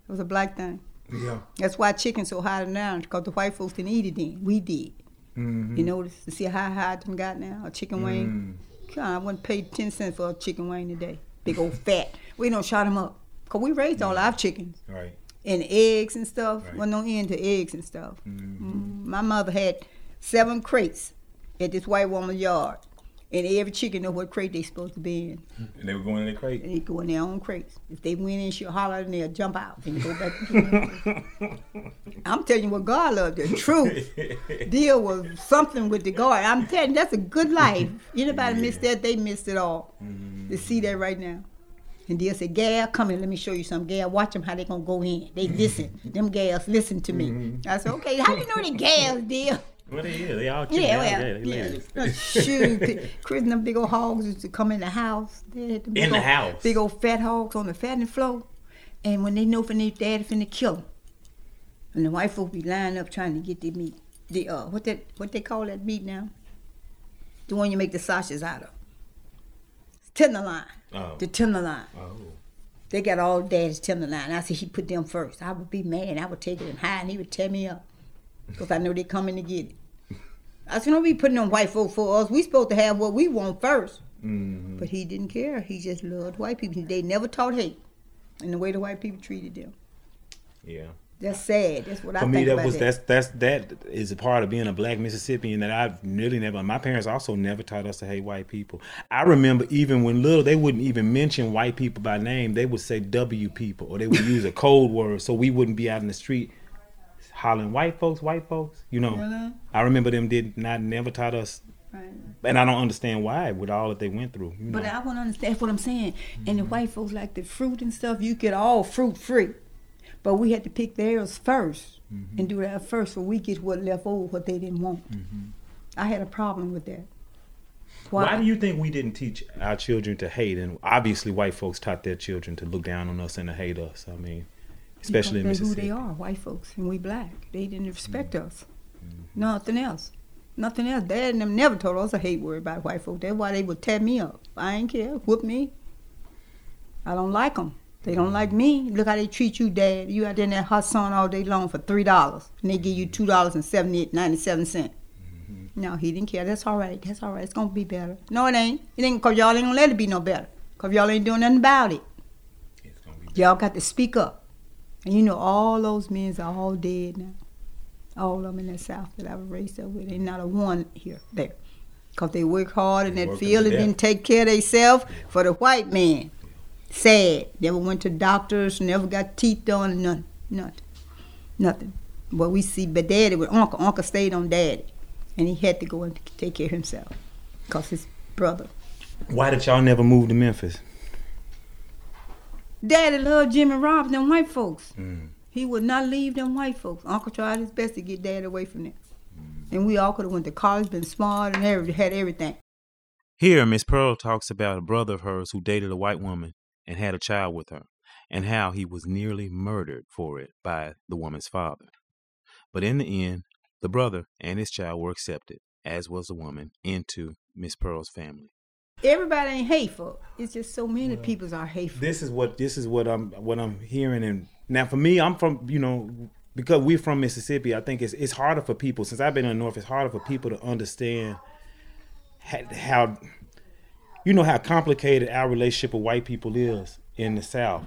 It was a black thing. Yeah. That's why chicken's so high now, because the white folks didn't eat it then. We did. Mhm. You notice to see how hot it got now? A chicken wing. I wouldn't pay 10 cents for a chicken wing today. Big old fat. We don't shot them up. Because we raised all our chickens. Right. And eggs and stuff. Right. Wasn't no end to eggs and stuff. Mhm. Mm, My mother had seven crates at this white woman's yard. And every chicken know what crate they supposed to be in. And they were going in the crate. And they go in their own crates. If they went in, she'll holler and they'll jump out and go back. I'm telling you what God loved, the truth. Deal was something with the God. I'm telling you, that's a good life. Anybody missed that, they missed it all. Mm-hmm. To see that right now. And Deal said, Gal, come here, let me show you some. Gal, watch them how they gonna go in. They listen. them gals listen to me. Mm-hmm. I said, okay, how do you know the gals, Deal? Well, they is. They all Yeah, well, yeah. Shoot, Chris and them big old hogs used to come in the house. They had big In the old- house? Big old fat hogs on the fattening floor. And when they know from their dad finna kill them, and the white folk be lining up trying to get the meat. The uh, what that what they call that meat now? The one you make the sausages out of. Tenderloin. Oh. The tenderloin. Oh. They got all daddy's tenderloin. I said he put them first. I would be mad. I would take it and hide, and he would tear me up. Because I know they're coming to get it. I said, don't be putting on white folk for us. We supposed to have what we want 1st Mm-hmm. But he didn't care. He just loved white people. They never taught hate. And the way the white people treated them. Yeah. That's sad. That's what I For me, that was that. that's that's that is a part of being a black Mississippian that I've really never. My parents also never taught us to hate white people. I remember even when little, they wouldn't even mention white people by name. They would say W people, or they would use a code word, so we wouldn't be out in the street hollering white folks, white folks. You know, Really? I remember them did not never taught us, Right. and I don't understand why with all that they went through. You know? But I want to understand that's what I'm saying. And the mm-hmm. white folks like the fruit and stuff. You get all fruit free, but we had to pick theirs 1st mm-hmm. and do that first, so we get what left over, what they didn't want. Mm-hmm. I had a problem with that. Why? Why do you think we didn't teach our children to hate? And obviously, white folks taught their children to look down on us and to hate us. I mean, especially in they're who Mississippi. they are, white folks, and we black. They didn't respect Mm-hmm. us. Nothing else. Nothing else. Dad and them never told us a hate word about white folks. That's why they would tear me up. I ain't care. Whoop me. I don't like them. They don't like me. Look how they treat you, Dad. You out there in that hot sun all day long for three dollars, and they give you two dollars and seventy ninety seven cent. Mm-hmm. No, he didn't care. That's all right. That's all right. It's gonna be better. No, it ain't. It ain't cause y'all ain't gonna let it be no better. Cause y'all ain't doing nothing about it. Be Y'all got to speak up. And you know, all those men are all dead now. All of them in the South that I was raised up with. Ain't not a one here, there. Because they work hard in They that field and didn't take care of themselves for the white man. Sad. Never went to doctors, never got teeth done, nothing. Nothing. Nothing. But we see, but daddy with uncle. Uncle stayed on daddy. And he had to go and take care of himself. Because his brother. Why did y'all never move to Memphis? Daddy loved Jimmy Robbins, them white folks. Mm. He would not leave them white folks. Uncle tried his best to get dad away from them. And we all could have went to college, been smart, and every, had everything. Here, Miss Pearl talks about a brother of hers who dated a white woman and had a child with her, and how he was nearly murdered for it by the woman's father. But in the end, the brother and his child were accepted, as was the woman, into Miss Pearl's family. Everybody ain't hateful. It's just so many people are hateful. This is what this is what I'm what I'm hearing, and now for me, I'm from you know because we're from Mississippi. I think it's it's harder for people since I've been in the North. It's harder for people to understand how, how you know how complicated our relationship with white people is in the South.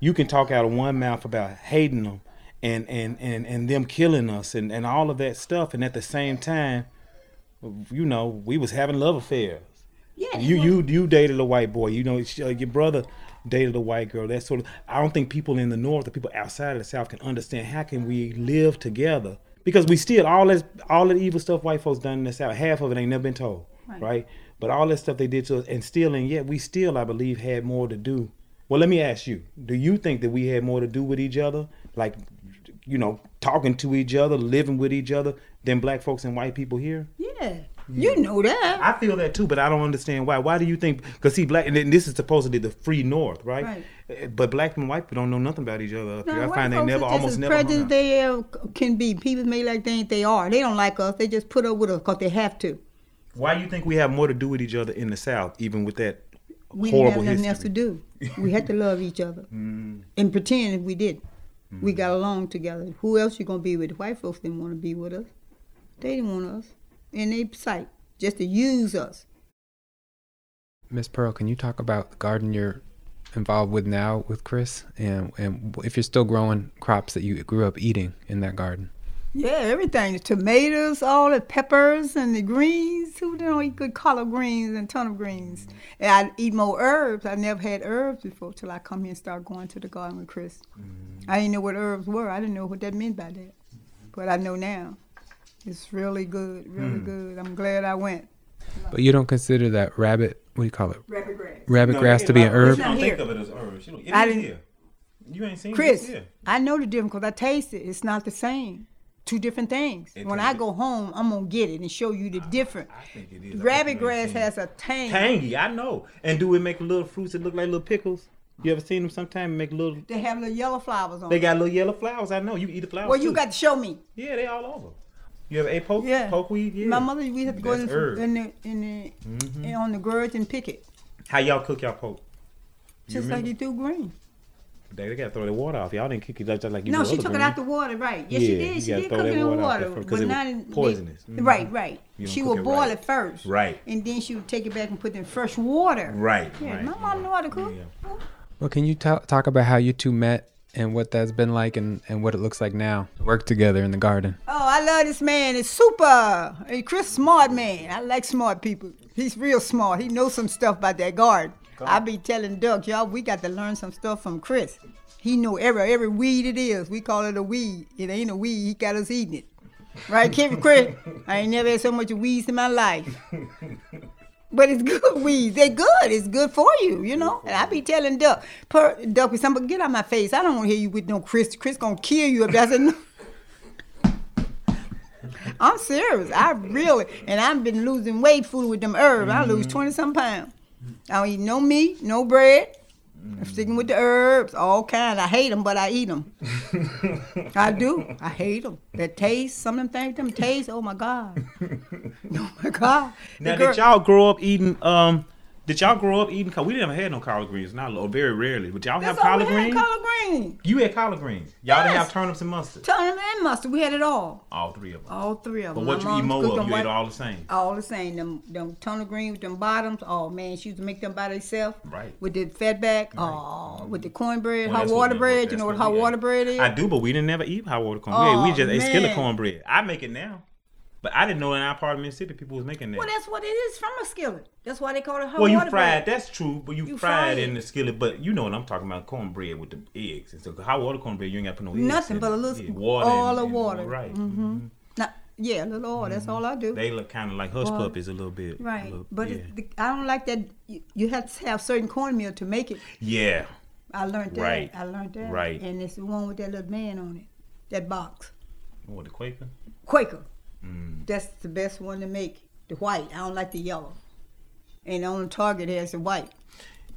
You can talk out of one mouth about hating them and and and and them killing us and and all of that stuff, and at the same time, you know, we was having love affairs. Yeah, You you you dated a white boy. You know, your brother dated a white girl. That sort of. I don't think people in the North, or people outside of the South, can understand how can we live together because we still all that all that evil stuff white folks done in the South. Half of it ain't never been told, Right. right? But all that stuff they did to us, and still, and yet we still, I believe, had more to do. Well, let me ask you: Do you think that we had more to do with each other, like, you know, talking to each other, living with each other, than black folks and white people here? Yeah. You know that. I feel that too, but I don't understand why. Why do you think? Because see, black and then this is supposedly the free North, right? Right. Uh, But black and white people don't know nothing about each other No. I find they never, almost never. out. they can be. People may like they ain't they are. They don't like us. They just put up with us because they have to. Why do you think we have more to do with each other in the South, even with that We didn't horrible have nothing history? Mm. else to do. We had to love each other and pretend we did. We Mm. got along together. Who else you gonna be with? White folks didn't want to be with us. They didn't want us in their sight just to use us. Miss Pearl, can you talk about the garden you're involved with now with Chris, and and if you're still growing crops that you grew up eating in that garden? Yeah, everything. The tomatoes, all the peppers and the greens. Who don't eat good collard greens and ton of greens? And I eat more herbs. I never had herbs before till I come here and start going to the garden with Chris. I didn't know what herbs were. I didn't know what that meant by that. But I know now. It's really good, really hmm. good. I'm glad I went. But you don't consider that rabbit, what do you call it, Rabbit grass. rabbit No, grass to be an get a lot of- herb? You don't It's think of it as herbs. You, know, it I is didn't- here. You ain't seen Chris, it. It's here. I know the difference because I taste it. It's not the same. two different things. It when I go home, I'm gonna get it and show you the difference. I think it is. Rabbit grass has a tang. tangy. I know. And do it make little fruits that look like little pickles? You ever seen them? Sometime make little. They have little yellow flowers on. Them. They got little yellow flowers. I know. You eat the flowers. Well, you too. got to show me. Yeah, they all over. You have a poke? Yeah. Poke weed? Yeah. My mother, we have to go in, herb. in the in the Mm-hmm. in- on the girds and pick it, How y'all cook y'all poke? You just like you do green. They, they gotta throw the water off. Y'all didn't cook it just like you No, do she took green. it out the water, right? Yes, Yeah, she did. She did throw cook it in water water, there but it not was in they- poisonous. Mhm. Right, right. She would it boil right. it first, Right. and then she would take it back and put it in fresh water. Right. Yeah, right. my mom know how to cook. Yeah. Well, can you ta- talk about how you two met and what that's been like and, and what it looks like now to work together in the garden? Oh, I love this man. It's super. Hey, Chris, smart man. I like smart people. He's real smart. He knows some stuff about that garden. I be telling Duck, y'all, we got to learn some stuff from Chris. He know every every weed it is. We call it a weed. It ain't a weed. He got us eating it. Right, Kevin Chris? I ain't never had so much weeds in my life. But it's good weeds. They good. It's good for you, you know. And I be telling Duck, per, Duck, with somebody get out my face. I don't want to hear you with no Chris. Chris gonna kill you if that's a. I'm serious. I really, and I've been losing weight food with them herbs. I lose mm-hmm. 20 some pounds. I don't eat no meat, no bread. I'm sticking with the herbs, all kind. I hate them, but I eat them. I do. I hate them. That taste, some of them things, them taste. Oh my god. oh my god. The Now, girl- did y'all grow up eating? Um, did y'all grow up eating? We didn't have no collard greens, not or very rarely. But y'all have That's we collard had, greens. collard green. You had collard greens. Y'all didn't have turnips and mustard. Turnips and mustard. We had it all. All three of them. All three of them. but what you eat more of? You ate all the same. all the same. Them them turnip green with them bottoms. Oh man, she used to make them by herself. Right. With the fat back. Oh, with the cornbread, Well, hot water we- bread. You know what what hot water bread is? I do, but we didn't never eat hot water cornbread. we Oh, just ate skillet man. cornbread. I make it now, but I didn't know in our part of Mississippi people was making that. Well, that's what it is from a skillet. That's why they call it hot Well, you water fried. bread. That's true, but you, You fried fry in the skillet. But you know what I'm talking about? Cornbread with the eggs. And so hot water cornbread, you ain't got to put no eggs. Nothing but a little Yeah, water. all and- and- water. Right. Mm-hmm. Not, yeah, a little oil. That's all I do. They look kind of like hush Water. puppies a little bit. right. little- But yeah. the, I don't like that. You, you have to have certain cornmeal to make it. yeah. I learned that. Right. I learned that. Right. And it's the one with that little man on it. That box. What the Quaker? Quaker. Mm. That's the best one to make. The white. I don't like the yellow. And the only Target has the white.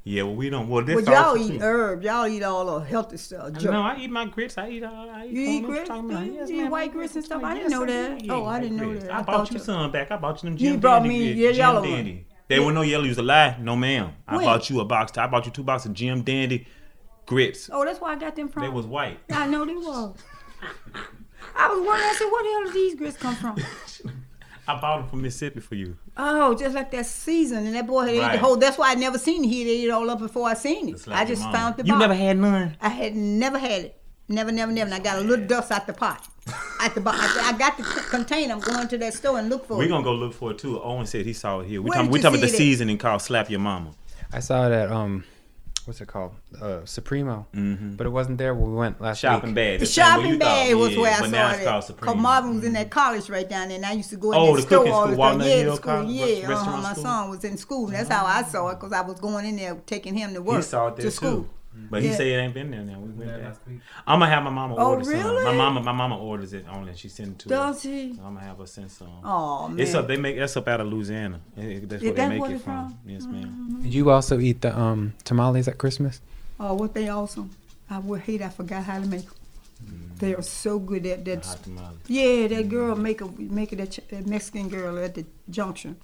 Yeah, well, we don't. Well, this But y'all eat too. herbs. Y'all eat all the healthy stuff. Jerk. No, I eat my grits. I eat. all. I eat You eat grits? talking about? You Yes, eat white I grits and stuff? I didn't know that. do Oh, I didn't know that. I, I bought thought you you- some back. I bought you them You Jim brought Dandy me grits. your Jim yellow one. Dandy. They were no yellow. Use a lie. No, ma'am. I When? bought you a box. I bought you two boxes of Jim Dandy grits. Oh, that's why I got them from. They was white. I know they was. I was wondering. I said, "Where the hell did these grits come from?" I bought them from Mississippi for you. Oh, just like that season, and that boy had ate the whole. That's why I never seen it. He had ate it all up before I seen it. Just like I just found the You box. never had none. I had never had it. Never, never, never. And I got a little dust out the pot. At the box. I got the container. I'm going to that store and look for We're it. gonna go look for it too. Owen said he saw it here. We Where talking, we you talking about the it seasoning called "Slap Your Mama." I saw that um, what's it called? Uh, Supremo. But it wasn't there when we went last Mm-hmm. Shopping week. bag. The same way shopping you bag thought, was yeah, where I but saw now it's it. called at. Supreme. Cause Marvin was in that college right down there, and I used to go in Oh, that the store all the time. Yeah, Hill the school. Yeah, uh-huh. my school? son was in school. That's how I saw it, cause I was going in there taking him to work He saw it there to school. too. Mm-hmm. But he Yeah. said it ain't been there now. We went there. I'm gonna have my mama Oh, order some. My mama, my mama orders it only. She send it to Does us. he? I'm gonna have her send some. Oh man. It's up. They make that's up out of Louisiana. That's Is where they make it from. from? Yes, ma'am. Mm-hmm. Did you also eat the um tamales at Christmas? Oh, what they awesome! I would hate. I forgot how to make them. Mm-hmm. They are so good at that. Hot. Yeah, that girl make a make it that, that Mexican girl at the junction.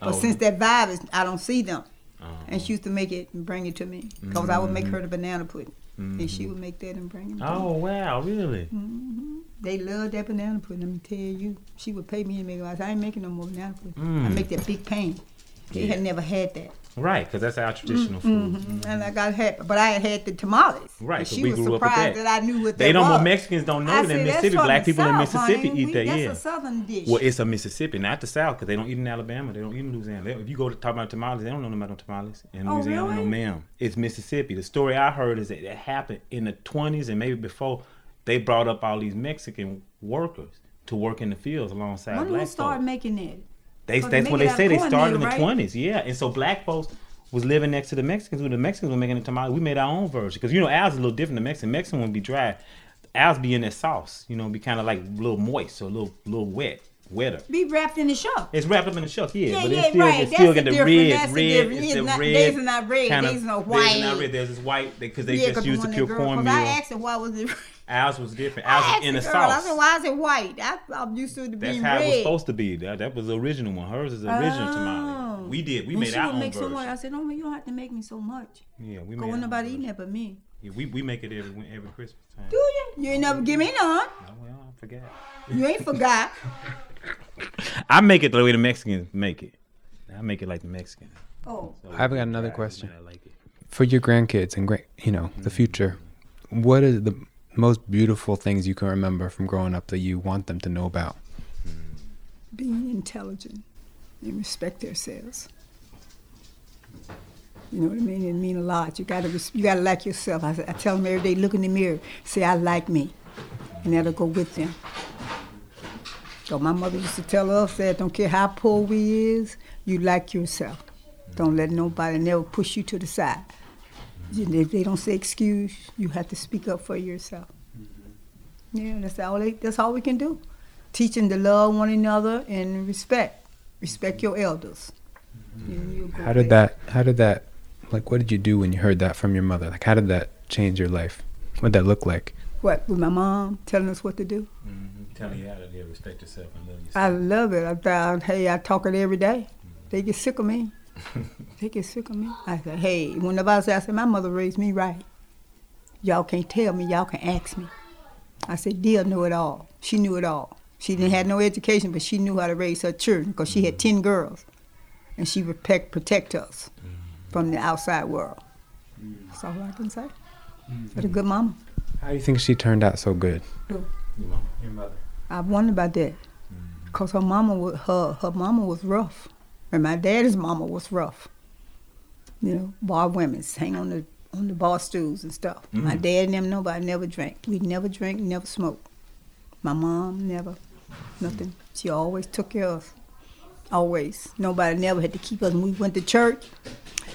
But Oh. since that vibe is, I don't see them. Uh, And she used to make it and bring it to me. Because I would make her the banana pudding. And she would make that and bring it to me. oh wow, really? They love that banana pudding. Let me tell you. She would pay me and make it. I said, I ain't making no more banana pudding. I Mm. make that big pain. They had never had that. Right, because that's our traditional mm-hmm. food. Mm-hmm. And I got had, but I had had the tamales. Right, she we was grew up with surprised that. that. I knew what They don't. was. Mexicans don't know I that said, in "That's Mississippi. Black people in Mississippi honey. eat We- that. That's Yeah. a southern dish. Well, it's a Mississippi, not the South, because they don't eat in Alabama. They don't eat in Louisiana. They, if you go to talk about tamales, they don't know nothing about tamales. In Oh, Louisiana, no really? ma'am. It's Mississippi. The story I heard is that it happened in the 20s and maybe before. They brought up all these Mexican workers to work in the fields alongside when did we black start making that? They, that's what they say. They started in the right? 20s, yeah. And so black folks was living next to the Mexicans. When the Mexicans were making the tamales, we made our own version because you know ours is a little different. The Mexican Mexican would be dry. Ours be in that sauce. You know, be kind of like a little moist or a little little wet, wetter. Be wrapped in the shuck. It's wrapped up in the shuck, yeah, Yeah, but yeah, it's still, right. it's still got the the red, That's the red. difference. It's the not- red. these are not red, kind of- these are These are not white. red. There's this white because they yeah, just 'cause used to the girl- cornmeal. I asked her why was it. Ours was different. Ours was in the girl, I said, why is it white? I, I'm used to it being That's how red. it was supposed to be. That, that was the original one. Hers is the original Oh. tamale. We did. We And made she our would own make so much. I said, no, you don't have to make me so much. Yeah, we ain't nobody eating that but me. Yeah, we, we make it every every Christmas time. Do you? You ain't never give me none. Oh, well, I forgot. You ain't forgot. I make it the way the Mexicans make it. I make it like the Mexicans. Oh, So I've got another question. I like it. For your grandkids and great, you know, the mm-hmm. future, what is the most beautiful things you can remember from growing up that you want them to know about? Mm. being intelligent and respect themselves. You know what I mean? It mean a lot. You gotta res- you gotta like yourself. I, I tell them every day, look in the mirror, say I like me, and that'll go with them. So my mother used to tell us that don't care how poor we is, you like yourself. Don't let nobody never push you to the side. You- If they don't say excuse, you have to speak up for yourself. Yeah, that's all. They, that's all we can do. Teaching to love one another and respect. Respect your elders. And you'll How did places. that? How did that? Like, what did you do when you heard that from your mother? Like, how did that change your life? What did that look like? What with my mom telling us what to do? Mm-hmm. Telling you how to live, respect yourself and love yourself. I love it. I thought, hey, I talk it every day. Mm-hmm. They get sick of me. they get sick of me. I said, hey, whenever I say, I said, my mother raised me right. Y'all can't tell me. Y'all can ask me. I said, Dear knew it all. She knew it all. She didn't have no mm-hmm. education, but she knew how to raise her children because she had mm-hmm. ten girls, and she would protect, protect us from the outside world. That's all I can say. But a good mama. How do you think she turned out so good? Your mama. Your mother. I wonder about that, mm-hmm. cause her mama was her her mama was rough, and my daddy's mama was rough. You know, bar women hang on the on the bar stools and stuff. Mm. My dad and them nobody never drank. We never drank, never smoked. My mom never, nothing. She always took care of us. Always. Nobody never had to keep us. When we went to church,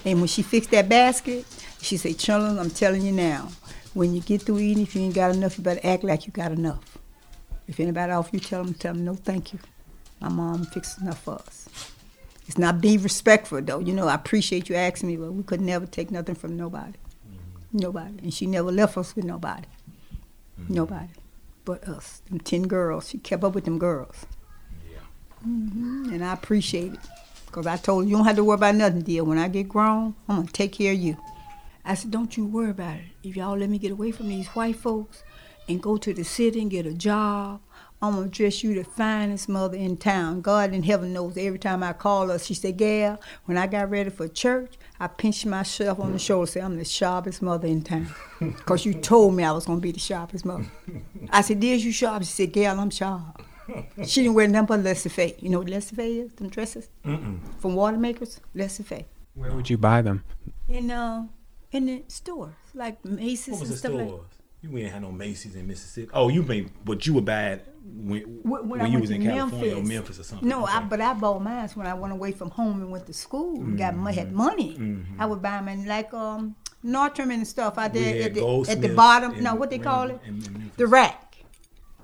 and when she fixed that basket, she said, "Children, I'm telling you now, when you get through eating, if you ain't got enough, you better act like you got enough." If anybody offer you, tell them, tell them no, thank you. My mom fixed enough for us. It's not being respectful though. You know, I appreciate you asking me, but we could never take nothing from nobody. Nobody. And she never left us with nobody. Nobody. But us. Them ten girls. She kept up with them girls. Yeah. hmm And I appreciate it. Because I told her, you don't have to worry about nothing, dear. When I get grown, I'm going to take care of you. I said, don't you worry about it. If y'all let me get away from these white folks and go to the city and get a job, I'm going to dress you the finest mother in town. God in heaven knows every time I call her, she said, Gal, when I got ready for church, I pinched myself on the shoulder and said, I'm the sharpest mother in town. Because you told me I was going to be the sharpest mother. I said, Dear, you sharp? She said, Gal, I'm sharp. She didn't wear nothing but Leslie Fay. You know what Leslie Fay is? Them dresses? Mm-mm. From Watermakers? Leslie Fay. Where would you buy them? In, uh, in the stores, like Macy's What was and the stuff like stores? You ain't had no Macy's in Mississippi. Oh, you mean but you were bad when, When, when, I you was in California or Memphis or something? No, I, but I bought mine when I went away from home and went to school. and Got had money. Mhm. I would buy them in like um Nordstrom and stuff out there at the, at the bottom. in- No, what they call it? in- in The rack.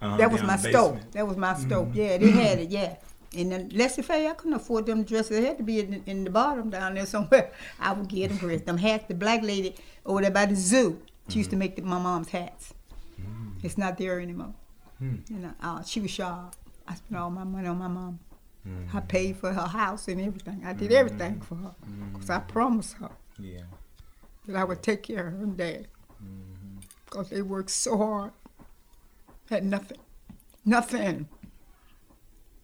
Uh-huh, That was my stove. That was my stove. Yeah, they had it. Yeah. And then Leslie Fay, I couldn't afford them dresses. They had to be in the, in the bottom down there somewhere. I would get them dressed. Them hats, the black lady over there by the zoo, she used to make the, my mom's hats. It's not there anymore. Hmm. You know, uh, she was sharp. I spent all my money on my mom. Mm-hmm. I paid for her house and everything. I did everything for her because I promised her Yeah. that I would take care of her and dad because they worked so hard. Had nothing, nothing.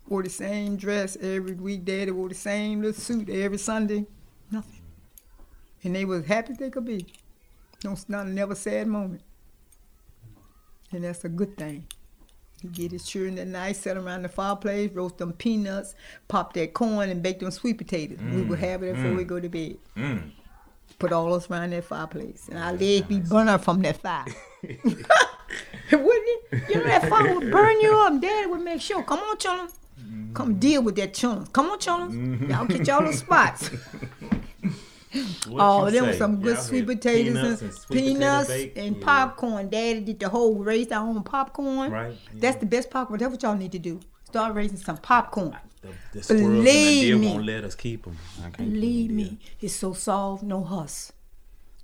Wore the same dress every weekday. They wore the same little suit every Sunday. Nothing. And they was happy they could be. No, not a never sad moment. And that's a good thing. He get his children that night, sit around the fireplace, roast them peanuts, pop that corn, and bake them sweet potatoes. We would mm, have it before we mm. go to bed Mm. put all us around that fireplace. And our legs be burning from that fire. Wouldn't it? You know that fire would burn you up. Daddy would make sure. Come on, children. Come mm. deal with that children. Come on, children. Mm-hmm. Y'all get y'all little spots. oh, there was some good sweet potatoes and, peanuts and popcorn. Daddy did the whole raise our own popcorn. Right, That's the best popcorn. That's what y'all need to do. Start raising some popcorn. The, the and Believe me. won't let us keep them. Believe keep 'em, me, it's so soft, no huss.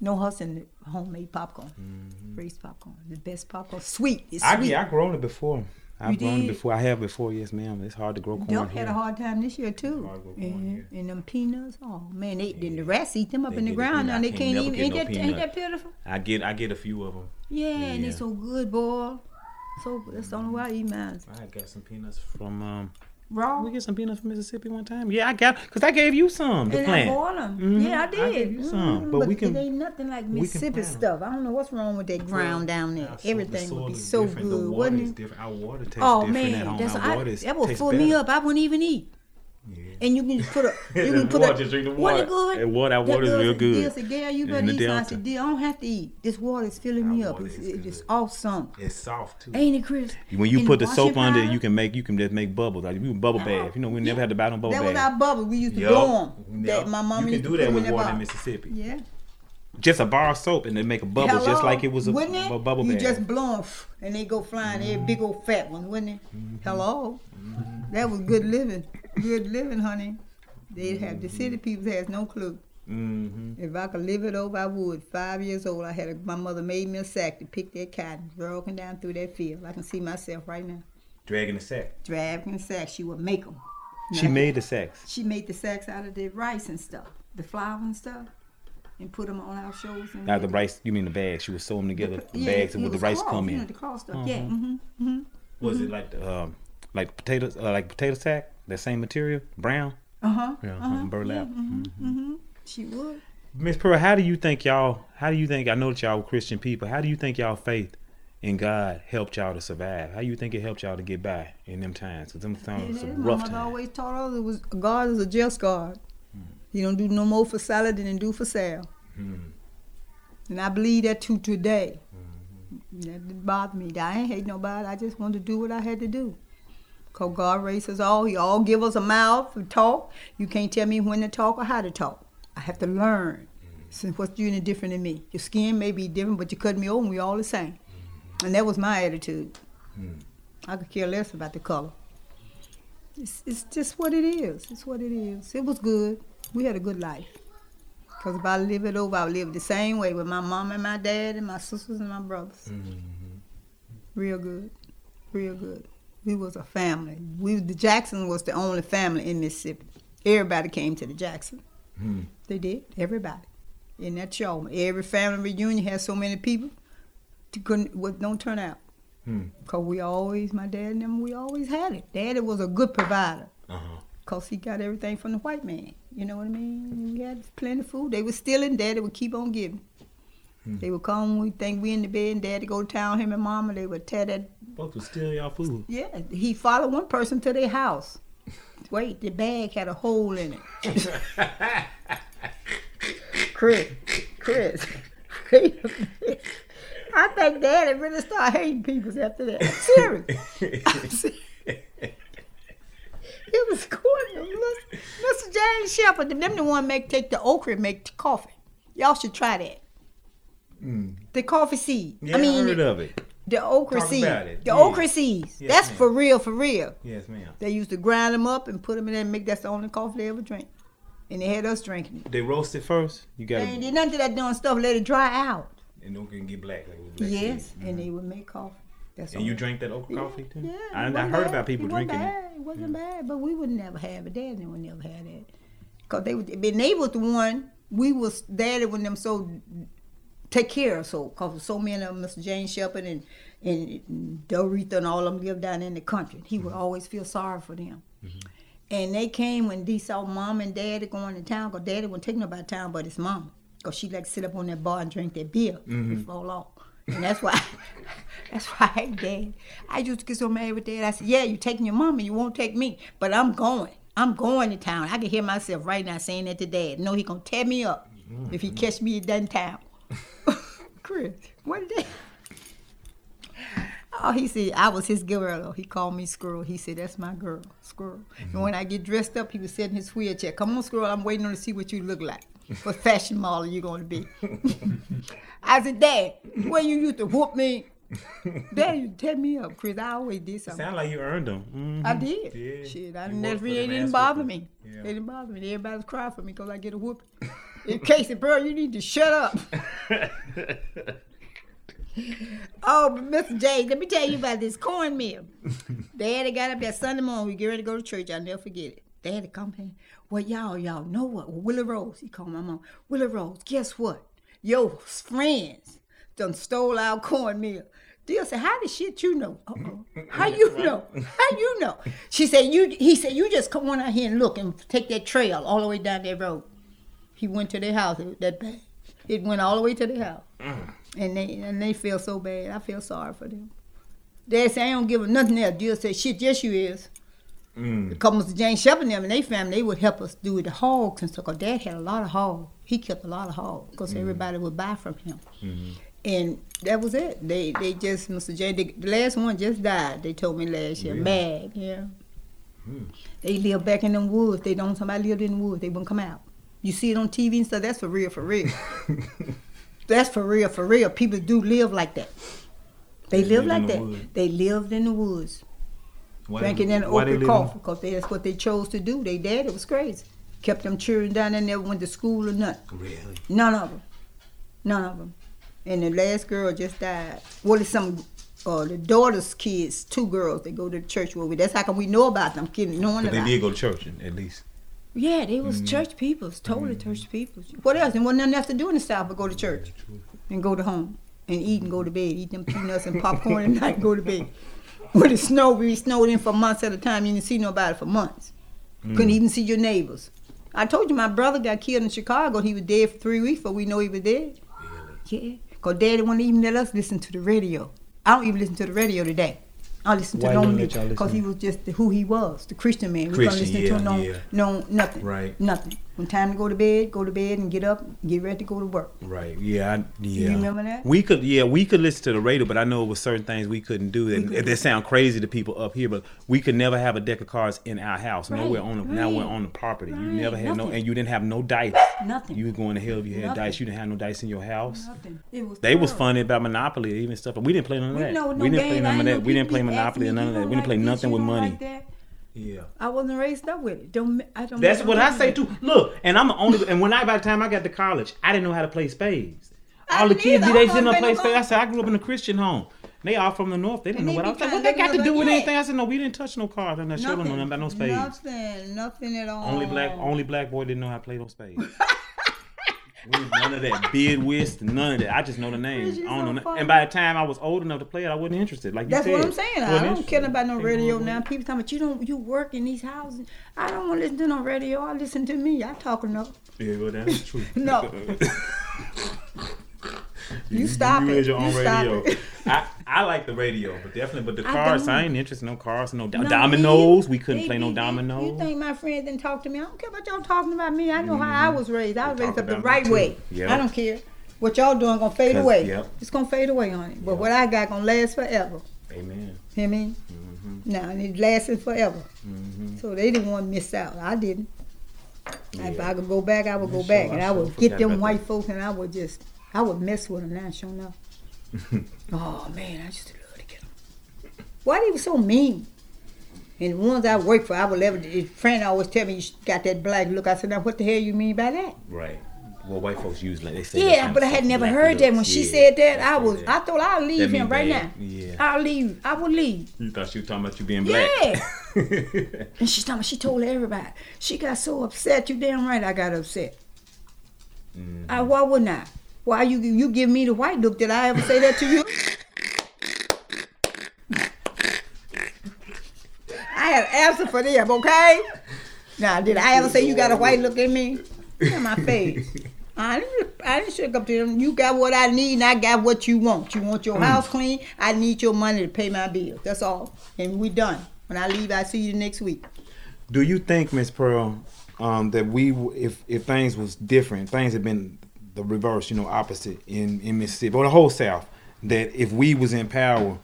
No huss in the homemade popcorn. Mm-hmm. Raised popcorn. The best popcorn. Sweet. It's I, sweet. yeah, I grown it before. I've grown it did? before. I have before. Yes, ma'am. It's hard to grow corn Duck here. had a hard time this year too. hard to grow corn And, and them peanuts, oh man, they then the rats eat them up They in the ground peanut. now. They can't can't even ain't no that ain't that pitiful? I get I get a few of them. Yeah, and they're so good, boy. So that's the only way I eat mine. I got some peanuts from um. Raw. We get some peanuts from Mississippi one time. Yeah, I got because I gave you some to And I plant. bought them. Mhm. Yeah, I did. I did. gave you some, Mhm, but we can- It ain't nothing like Mississippi stuff. I don't know what's wrong with that ground down there. Our so- the Everything would be so different. good, The water wouldn't is it? different. Our water tastes Oh different at man, home. that's Our I, water is, that would fill me up. I wouldn't even eat. Yeah. And you can put a you can put water, a just drink the Wasn't water. it good? And water- our That water is girl real said- good. Deal said, "Girl, you better eat." some." I said, "Deal, I don't have to eat. This water is filling Our me up. It's, it's just awesome, It's soft too. ain't it, Chris?" When you And put the soap under it, powder, you can make you can just make bubbles. Like we bubble bath. You know, we never had to buy no bubble bath. That bath. was our bubble. We used to Yup. blow them. Yup. That my mama You used can to do that with water in. Mississippi. Yeah. Just a bar of soap and they make a bubble, just like it was a, wouldn't it? a bubble you bath. just blow 'em, and they go flying. They're big old fat ones, wouldn't it? Mm-hmm. Hello, that was good living. Good living, honey. They have the city people has no clue. hmm If I could live it over, I would. Five years old, I had a, my mother made me a sack to pick that cotton, walking down through that field. I can see myself right now, Dragging the sack. dragging the sack. She would make them. She made the sacks. She made the sacks out of the rice and stuff, the flour and stuff, and put them on our shoulders. And Now the rice, you mean the bags? She would sew them together, the Yeah, bags it with the rice cloth, come you know, in. the cloth stuff. Yeah. Mm-hmm. Was it like the um, like potatoes, uh, like potato sack? That same material, brown. Uh huh. Yeah, uh burlap. Mm-hmm. She would. Miss Pearl, how do you think y'all? How do you think? I know that y'all were Christian people. How do you think y'all faith in God helped y'all to survive? How do you think it helped y'all to get by in them times? Cause them times Yeah, some my rough mother times. always taught us it was God is a just God. He don't do no more for salad than he do for sale. And I believe that to today. That didn't bother me. I ain't hate nobody. I just wanted to do what I had to do. Cause God raised us all. He all give us a mouth to talk. You can't tell me when to talk or how to talk. I have to learn. Mm-hmm. Since what's you any different than me? Your skin may be different, but you cut me open. We all the same. Mm-hmm. And that was my attitude. Mm. I could care less about the color. It's, it's just what it is. It's what it is. It was good. We had a good life. Because if I live it over, I live the same way with my mom and my dad and my sisters and my brothers. Mm-hmm. Real good. Real good. We was a family. We the Jackson was the only family in Mississippi. Everybody came to the Jackson. Hmm. They did. Everybody. In that show. Every family reunion had so many people. Couldn't what don't turn out. Hmm. Cause we always, my dad and them, we always had it. Daddy was a good provider. Uh-huh. Cause he got everything from the white man. You know what I mean? We had plenty of food. They were stealing. Daddy would keep on giving. Hmm. They would come. We think we in the bed. and Daddy go to town. Him and Mama. They would tear that. Supposed to steal y'all food. Yeah. He followed one person to their house. Wait, the bag had a hole in it. Chris, Chris, wait a minute. I think Daddy really started hating people after that. I'm serious. It was going. Mr. James Shepard, them, them the one make take the okra and make the coffee. Y'all should try that. Hmm. The coffee seed. Yeah, I mean, heard of it. The okra Talk seed. about it. The Yeah. okra seeds. Yes, That's ma'am. for real, for real. Yes, ma'am. They used to grind them up and put them in there and make that's the only coffee they ever drank. And they had us drinking it. They roast it first. You got They ain't to, did nothing to that darn stuff, let it dry out. and don't get black. Like it black Yes, seed. and mm-hmm. they would make coffee. That's And all. you drank that okra Yeah, coffee too? Yeah, I, I heard bad. about people it drinking it. bad. It wasn't bad, but we would never have it. Daddy would never have that. Cause they would, they was the one we was daddy when them so take care of so cause so many of them, Mr. James Shepard and and Doretha and all of them lived down in the country. He Mm-hmm. would always feel sorry for them. Mm-hmm. And they came when they saw mom and daddy going to town, because daddy wouldn't take nobody to town but his mom. Because she like to sit up on that bar and drink that beer mm-hmm. and fall off. And that's why that's why I dad. I used to get so mad with dad. I said, Yeah, you taking your mom and you won't take me. But I'm going. I'm going to town. I can hear myself right now saying that to dad. No, he gonna tear me up mm-hmm. if he catch me in town. Chris, what did that? Oh, he said I was his girl. He called me Squirrel. He said that's my girl, Squirrel. And when I get dressed up, he was sitting in his wheelchair. Come on, Squirrel. I'm waiting on to see what you look like. What fashion model you gonna be? I said, Dad, where you used to whoop me? Dad, you tear me up, Chris. I always did something. Sound like you earned them. Mhm. I did. Yeah. Shit, I never really didn't bother me. Yeah. They didn't bother me. Everybody's crying for me because I get a whoop. In case, bro, you need to shut up. oh, but Mr. J, let me tell you about this cornmeal. Daddy got up that Sunday morning. We get ready to go to church. I'll never forget it. Daddy come in. Well, y'all, y'all know what? Well, Willie Rose. He called my mom. Willie Rose, guess what? Your friends done stole our cornmeal. Deal said, "How the shit you know? Uh-oh. How you know? How you know?" She said, "You." He said, "You just come on out here and look and take that trail all the way down that road." He went to their house. It, that bad. It went all the way to their house, mm. and they and they feel so bad. I feel sorry for them. They say I don't give them nothing else. Deal said, "Shit, yes you is." Mm. Because Mr. James Shepard and them and they family, they would help us do the hogs and stuff. Cause Dad had a lot of hogs. He kept a lot of hogs because mm. everybody would buy from him. Mm-hmm. And that was it. They they just Mr. J. The, the last one just died. They told me last year. Really? Mad, yeah. Hmm. They live back in them woods. They don't. Somebody lived in the woods. They wouldn't come out. You see it on TV and stuff. That's for real, for real. that's for real, for real. People do live like that. They, They live live like the that. woods. They lived in the woods Why drinking they- they open coffee because that's what they chose to do. They dad, it was crazy. Kept them children down there, never went to school or nothing. Really? None of them. None of them. And the last girl just died. Well, it's some, uh, the daughter's kids, two girls, they go to the church with. We. That's how come we know about them, kids, knowing they did go to church at least. Yeah, they was Mm-hmm. church peoples, totally church peoples. What else? And wasn't nothing else to do in the South but go to church and go to home and eat and go to bed, eat them peanuts and popcorn at night and go to bed. When it snowed, we snowed in for months at a time. You didn't see nobody for months. Couldn't even see your neighbors. I told you my brother got killed in Chicago. He was dead for three weeks, but we know he was dead. Yeah, because daddy wouldn't even let us listen to the radio. I don't even listen to the radio today. I listened to Why no music because he was just the, who he was, the Christian man. We don't listen to yeah, no, yeah. no, nothing. Right. Nothing. When time to go to bed, go to bed and get up, get ready to go to work. Right. Yeah. I, yeah. remember that? We could. Yeah, we could listen to the radio, but I know it was certain things we couldn't do. And couldn't. they sound crazy to people up here, but we could never have a deck of cards in our house. Right, Nowhere on the. Now we're on the property. You never had no, and you didn't have no dice. Nothing. You were going to hell if you had Nothing. dice. You didn't have no dice in your house. Nothing. It was They was funny about Monopoly, even stuff. But we didn't play none of We that. know no we didn't play none of that. We didn't play Monopoly me, none of that. We didn't play nothing with money. Like that?" Yeah. I wasn't raised up with it. Don't I don't. That's what I say that. too. Look, and I'm the only. And when I by the time I got to college, I didn't know how to play spades. I All the kids, either. they didn't know play spades. I said I grew up in a Christian home. They all from the north. They didn't And know what I was like. What they got to do like with anything? I said no. We didn't touch no cards. And I should have known nothing about no spades. Nothing. Nothing at all. Only black, only black boy didn't know how to play those spades. None of that bid whist, none of that. I just know the names. I don't so know. funny. And by the time I was old enough to play it, I wasn't interested. Like you That's said, what I'm saying. I don't care about no radio now. People talking about you don't you work in these houses. I don't want to listen to no radio. I listen to me. I talk enough. Yeah, well, that's true. No. You stop you it. your You own stop radio. it. I, I like the radio, but definitely, but the cars, I, don't. ain't interested in no cars, no, No, dominoes. they- We couldn't they play no they- dominoes. You think my friends didn't talk to me? I don't care about y'all talking about me. I know how I was raised. I was raised up the right way. Yep. I don't care. What y'all doing gonna fade away. yep. It's gonna fade away on it. But what I got gonna last forever. Amen. Hear me? Mm-hmm. Now and it lasted forever. So they didn't want to miss out. I didn't. If I could go back, I would go sure, back, I and I sure would get them white that. folks, and I would just, I would mess with them now. Sure enough. oh man, I used to love to get them. Why they were so mean? And the ones I worked for, I would never. His friend always tell me you got that black look. I said, now what the hell you mean by that? Right. Well, white folks usually they say. Yeah, but I had never heard that when looks. she said that. I was, I thought I'll leave him right bad. now. Yeah. I'll leave. I would leave. You thought she was talking about you being black. Yeah. And she told me, she told everybody. She got so upset. You damn right I got upset. Mm-hmm. I, why wouldn't I? Why you you give me the white look? Did I ever say that to you? I an answer for them, okay? Now, did I ever say you got a white look at me? Look at my face. I didn't, I didn't shake up to them. You got what I need, and I got what you want. You want your house clean. I need your money to pay my bills. That's all. And we done. When I leave, I see you next week. Do you think, Miss Pearl, um, that we, if if things was different, things had been the reverse, you know, opposite in in Mississippi or the whole South, that if we was in power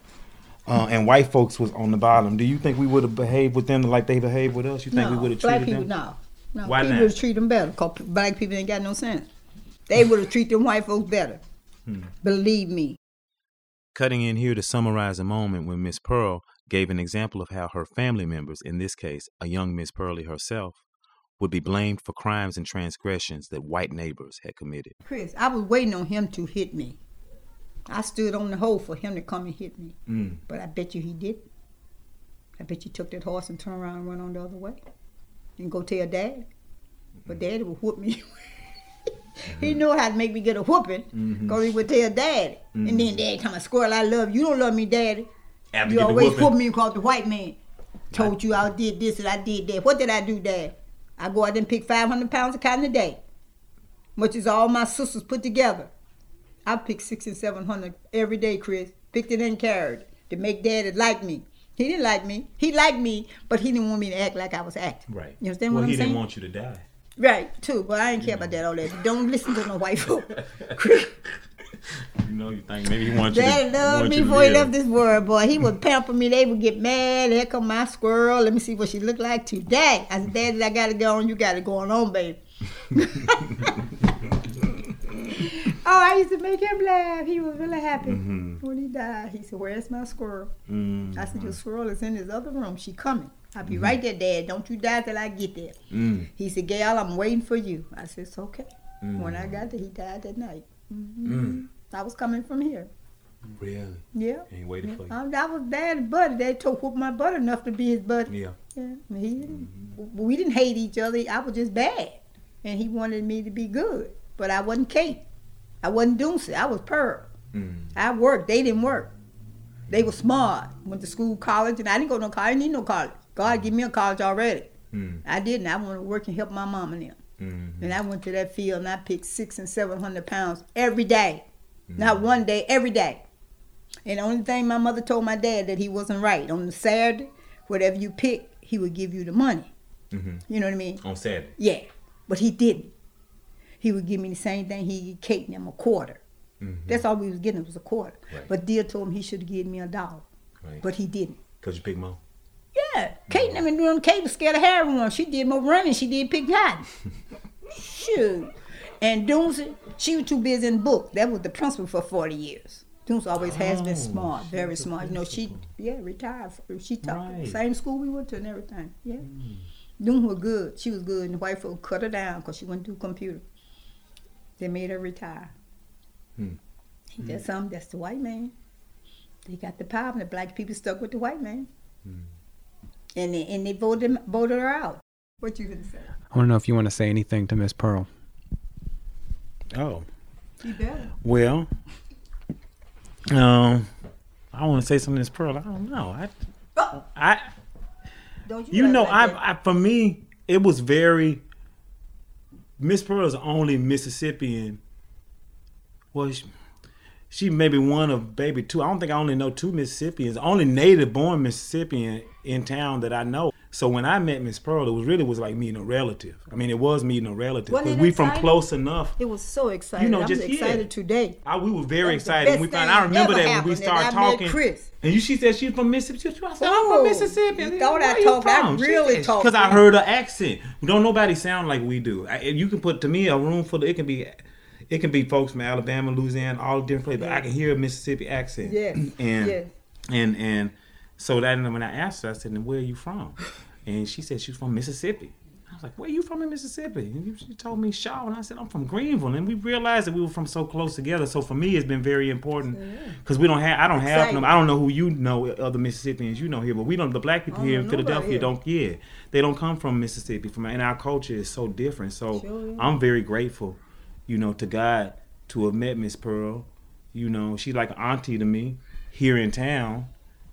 uh, and white folks was on the bottom, do you think we would have behaved with them like they behaved with us? You think we would have treated people, them? no. No, Why people not? would treat them better. Cause black people ain't got no sense. They would have treated them white folks better. Hmm. Believe me. Cutting in here to summarize a moment when Miss Pearl gave an example of how her family members, in this case, a young Miss Pearlie herself, would be blamed for crimes and transgressions that white neighbors had committed. Chris, I was waiting on him to hit me. I stood on the hole for him to come and hit me. Mm. But I bet you he didn't. I bet you took that horse and turned around and went on the other way. And go tell dad. But daddy would whoop me. he knew how to make me get a whooping. Because he would tell daddy. And then daddy come and squirrel, I love you. You don't love me, daddy. After you always whooping. whoop me because the white man told you I did this and I did that. What did I do, dad? I go out and pick 500 pounds of cotton a day. Which is all my sisters put together. I picked six and seven hundred every day, Chris. Picked it and carried to make daddy like me. He didn't like me. He liked me, but he didn't want me to act like I was acting. Right. You understand well, what I'm saying? Well, he didn't want you to die. right, too. But I ain't care about that all that. Don't listen to no white folk. You know, you think maybe he wants you to Daddy loved me before he left this world, boy. He would pamper me. They would get mad. Here come my squirrel. Let me see what she look like today. I said, Daddy, I gotta go on. You got it going on, baby. oh, I used to make him laugh. He was really happy Mhm. when he died. He said, "Where's my squirrel?" Mm. I said, "Your squirrel is in this other room. She coming. I'll be right there, Dad. Don't you die till I get there." Mm. He said, "Gail, I'm waiting for you." I said, "It's okay." Mm. When I got there, he died that night. Mhm. Mm. I was coming from here. Really? Yeah. He waited for you. I, I was dad's buddy. They took whoop my butt enough to be his buddy. Yeah. Yeah, he didn't. We didn't hate each other. I was just bad, and he wanted me to be good. But I wasn't Kate. I wasn't Doomsday. I was Pearl. Mm. I worked. They didn't work. They were smart. Went to school, college, and I didn't go no college. I didn't need no college. God give me a college already. Mm. I didn't. I wanted to work and help my mom and them. Mm. And I went to that field and I picked six and seven hundred pounds every day. Mm-hmm. Not one day, every day. And the only thing my mother told my dad that he wasn't right. On the Saturday, whatever you pick, he would give you the money. Mhm. You know what I mean? On Saturday. Yeah. But he didn't. He would give me the same thing he gave them a quarter. Mhm. That's all we was getting was a quarter. Right. But Dear told him he should have given me a dollar. Right. But he didn't. Cause you pick more. Yeah, Kate and them doing. Kate was scared of heroin. She did more running. She did pick cotton. Shoot. And Doomsday, she was too busy in books. That was the principal for 40 years. Doomsday always has been Oh, smart, very smart. You know, she, yeah, retired. She taught Right. same school we went to and everything. Yeah. Mm. Doom was good. She was good. And the white folk cut her down because she went through computer. They made her retire. Hmm. That's something, that's the white man. They got the power, and the black people stuck with the white man. Hmm. And they, and they voted, him- voted her out. What you gonna say? I want to know if you want to say anything to Miss Pearl. Oh. You better. Well, um, I want to say something to this Pearl. I don't know. I, I, Don't you act know, like I. I, for me, it was very. Miss Pearl is the only Mississippian. Well, she, she may be one of maybe two. I don't think I only know two Mississippians. Only native-born Mississippian in town that I know. So when I met Miss Pearl, it was really was like meeting a relative. I mean, it was meeting a relative because we from close enough. It was so exciting. You know, I'm just- yeah. excited today. I, we were very excited. we found, I remember that when we started that I met talking. Chris. And you, she said she's from Mississippi. I said, I'm from Mississippi. you thought I talked- I really talked Because I heard her accent. Don't nobody sound like we do. I, you can put to me a room full of it can be, it can be folks from Alabama, Louisiana, all different places. But I can hear a Mississippi accent. Yes, And yes. and and so that when I asked her, I said, where are you from?" And she said she's from Mississippi. I was like, "Where are you from in Mississippi?" And she told me Shaw, and I said, "I'm from Greenville." And we realized that we were from so close together. So for me, it's been very important because we don't have, I don't have, Exciting. no, I don't know who you know, other Mississippians you know here, but we don't. The black people here in Philadelphia here. don't, yeah, they don't come from Mississippi. From and our culture is so different. So Sure. I'm very grateful, you know, to God to have met Miss Pearl. You know, she's like an auntie to me here in town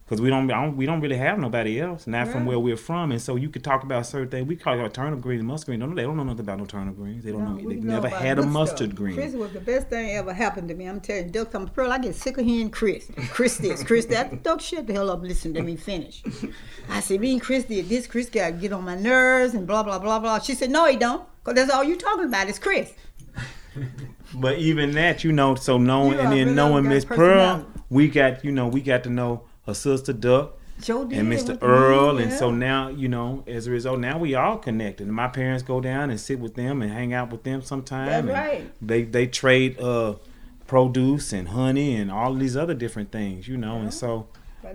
because we don't, I don't we don't really have nobody else not from where we're from and so you could talk about certain things we call it turnip greens and mustard greens don't, they don't know nothing about no turnip greens they don't No, know they've know never had a mustard stuff. green Chris was the best thing ever happened to me. I'm telling you, Duck come Pearl, I get sick of hearing Chris. Chris this, Chris that. Duck shut the hell up, listen to me finish. I said, me and Chris did this. Chris got to get on my nerves and blah, blah, blah, blah. She said, no, he don't. Because that's all you talking about is Chris. but even that you know so knowing You and then really knowing Miss Pearl we got you know we got to know her sister Duck Joe and Mr. Earl, and so now you know, as a result, now we all connected. And my parents go down and sit with them and hang out with them sometime. That's right. They they trade uh produce and honey and all these other different things, you know. And so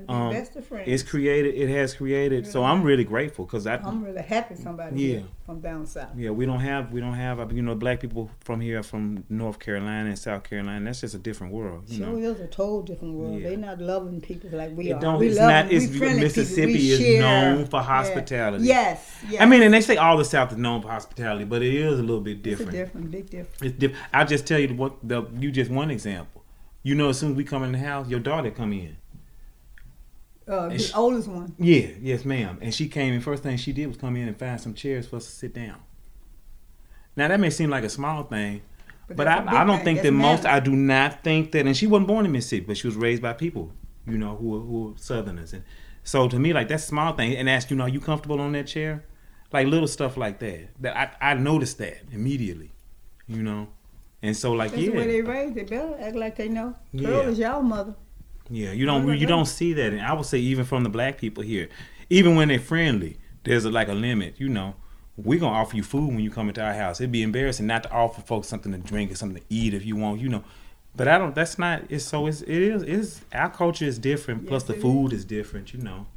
Um, best of friends. it's created. It has created. So I'm really grateful because I I'm really happy somebody Yeah. here from down south. yeah, we don't have we don't have uh, you know black people from here from North Carolina and South Carolina. That's just a different world, you Sure know. is a total different world. Yeah. They not loving people like we It are. don't- we it's love not- it's Mississippi. Is share. known for Yeah. hospitality. Yes, yes. I mean, and they say all the South is known for hospitality, but it is a little bit it's a different. different, big difference. It's diff- I'll just tell you what the you just one example. You know, as soon as we come in the house, your daughter come in. Uh, the oldest one. Yeah, yes, ma'am. And she came in. First thing she did was come in and find some chairs for us to sit down. Now that may seem like a small thing, but, a I, I don't thing. think That's that most. I do not think that. And she wasn't born in Mississippi, but she was raised by people, you know, who were, who were Southerners. And so to me, like that's a small thing. And ask you know, are you comfortable on that chair? Like little stuff like that. That I, I noticed that immediately, you know. And so like That's yeah, the way they raised. They better act like they know. Yeah. Girl is y'all mother. Yeah, you don't you don't see that, and I would say even from the black people here, even when they're friendly, there's a, like a limit. You know, we're gonna offer you food when you come into our house. It'd be embarrassing not to offer folks something to drink or something to eat if you want. You know, but I don't. That's not. It's so. It's it is. It's our culture is different. plus the food is different. You know.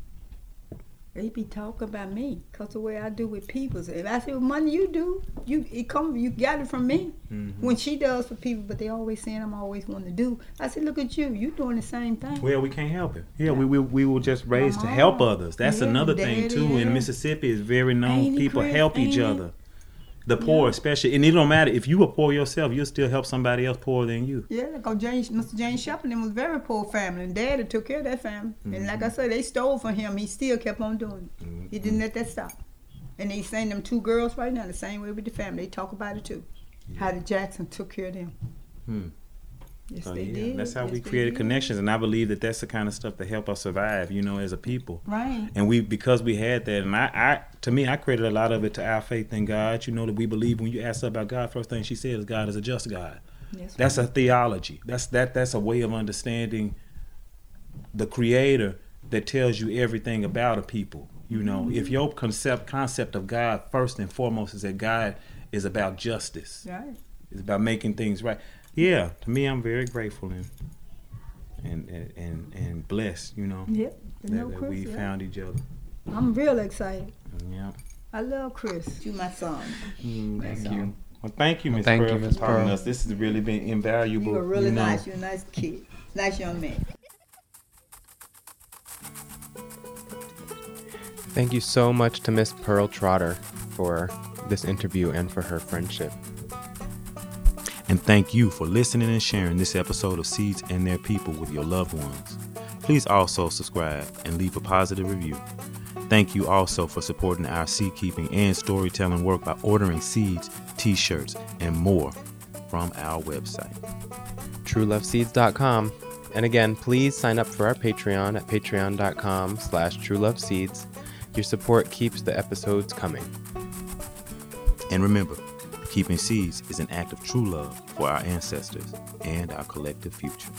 They be talking about me, cause the way I do with people. And I say, well, money you do, you it come, you got it from me. Mm-hmm. When she does for people, but they always saying I'm always wanting to do. I said, look at you, you doing the same thing. Well, we can't help it. Yeah, we we, we were just raised to help others. That's Yeah, another thing too. In. Mississippi, is very known. Ain't People help each Ain't it? The poor, especially, and it don't matter if you were poor yourself. You'll still help somebody else poorer than you. Yeah, like oh, James, Mr. James Shepard was a very poor family, and Daddy took care of that family. And like I Mm-hmm. said, they stole from him. He still kept on doing it. He didn't let that stop. And they saying them two girls right now the same way with the family. They talk about it too. How the Jackson took care of them. Hmm. Yes, So, they yeah, did. That's how Yes, we created connections, and I believe that that's the kind of stuff that help us survive. You know, as a people. Right. And we, because we had that, and I, I, to me, I created a lot of it to our faith in God. You know that we believe when you ask her about God, first thing she said is God is a just God. Yes, That's a theology. That's that. That's a way of understanding the Creator that tells you everything about a people. You know, mm-hmm. if your concept concept of God first and foremost is that God is about justice, right. it's about making things right. Yeah, to me, I'm very grateful and and and and, and blessed. You know Yep. that, No that Chris, we yeah. found each other. I'm real excited. Yeah. I love Chris. You my son. Mm, Thank you. Well, thank you, Miss Thank Pearl, you, for talking to us. This has really been invaluable. You are really you know. nice. You're a nice kid. Nice young man. Thank you so much to Miss Pearl Trotter for this interview and for her friendship. And thank you for listening and sharing this episode of Seeds and Their People with your loved ones. Please also subscribe and leave a positive review. Thank you also for supporting our seed keeping and storytelling work by ordering seeds, t shirts, and more from our website. trueloveseeds.com. And again, please sign up for our Patreon at patreon.com slash trueloveseeds. Your support keeps the episodes coming. And remember, keeping seeds is an act of true love for our ancestors and our collective future.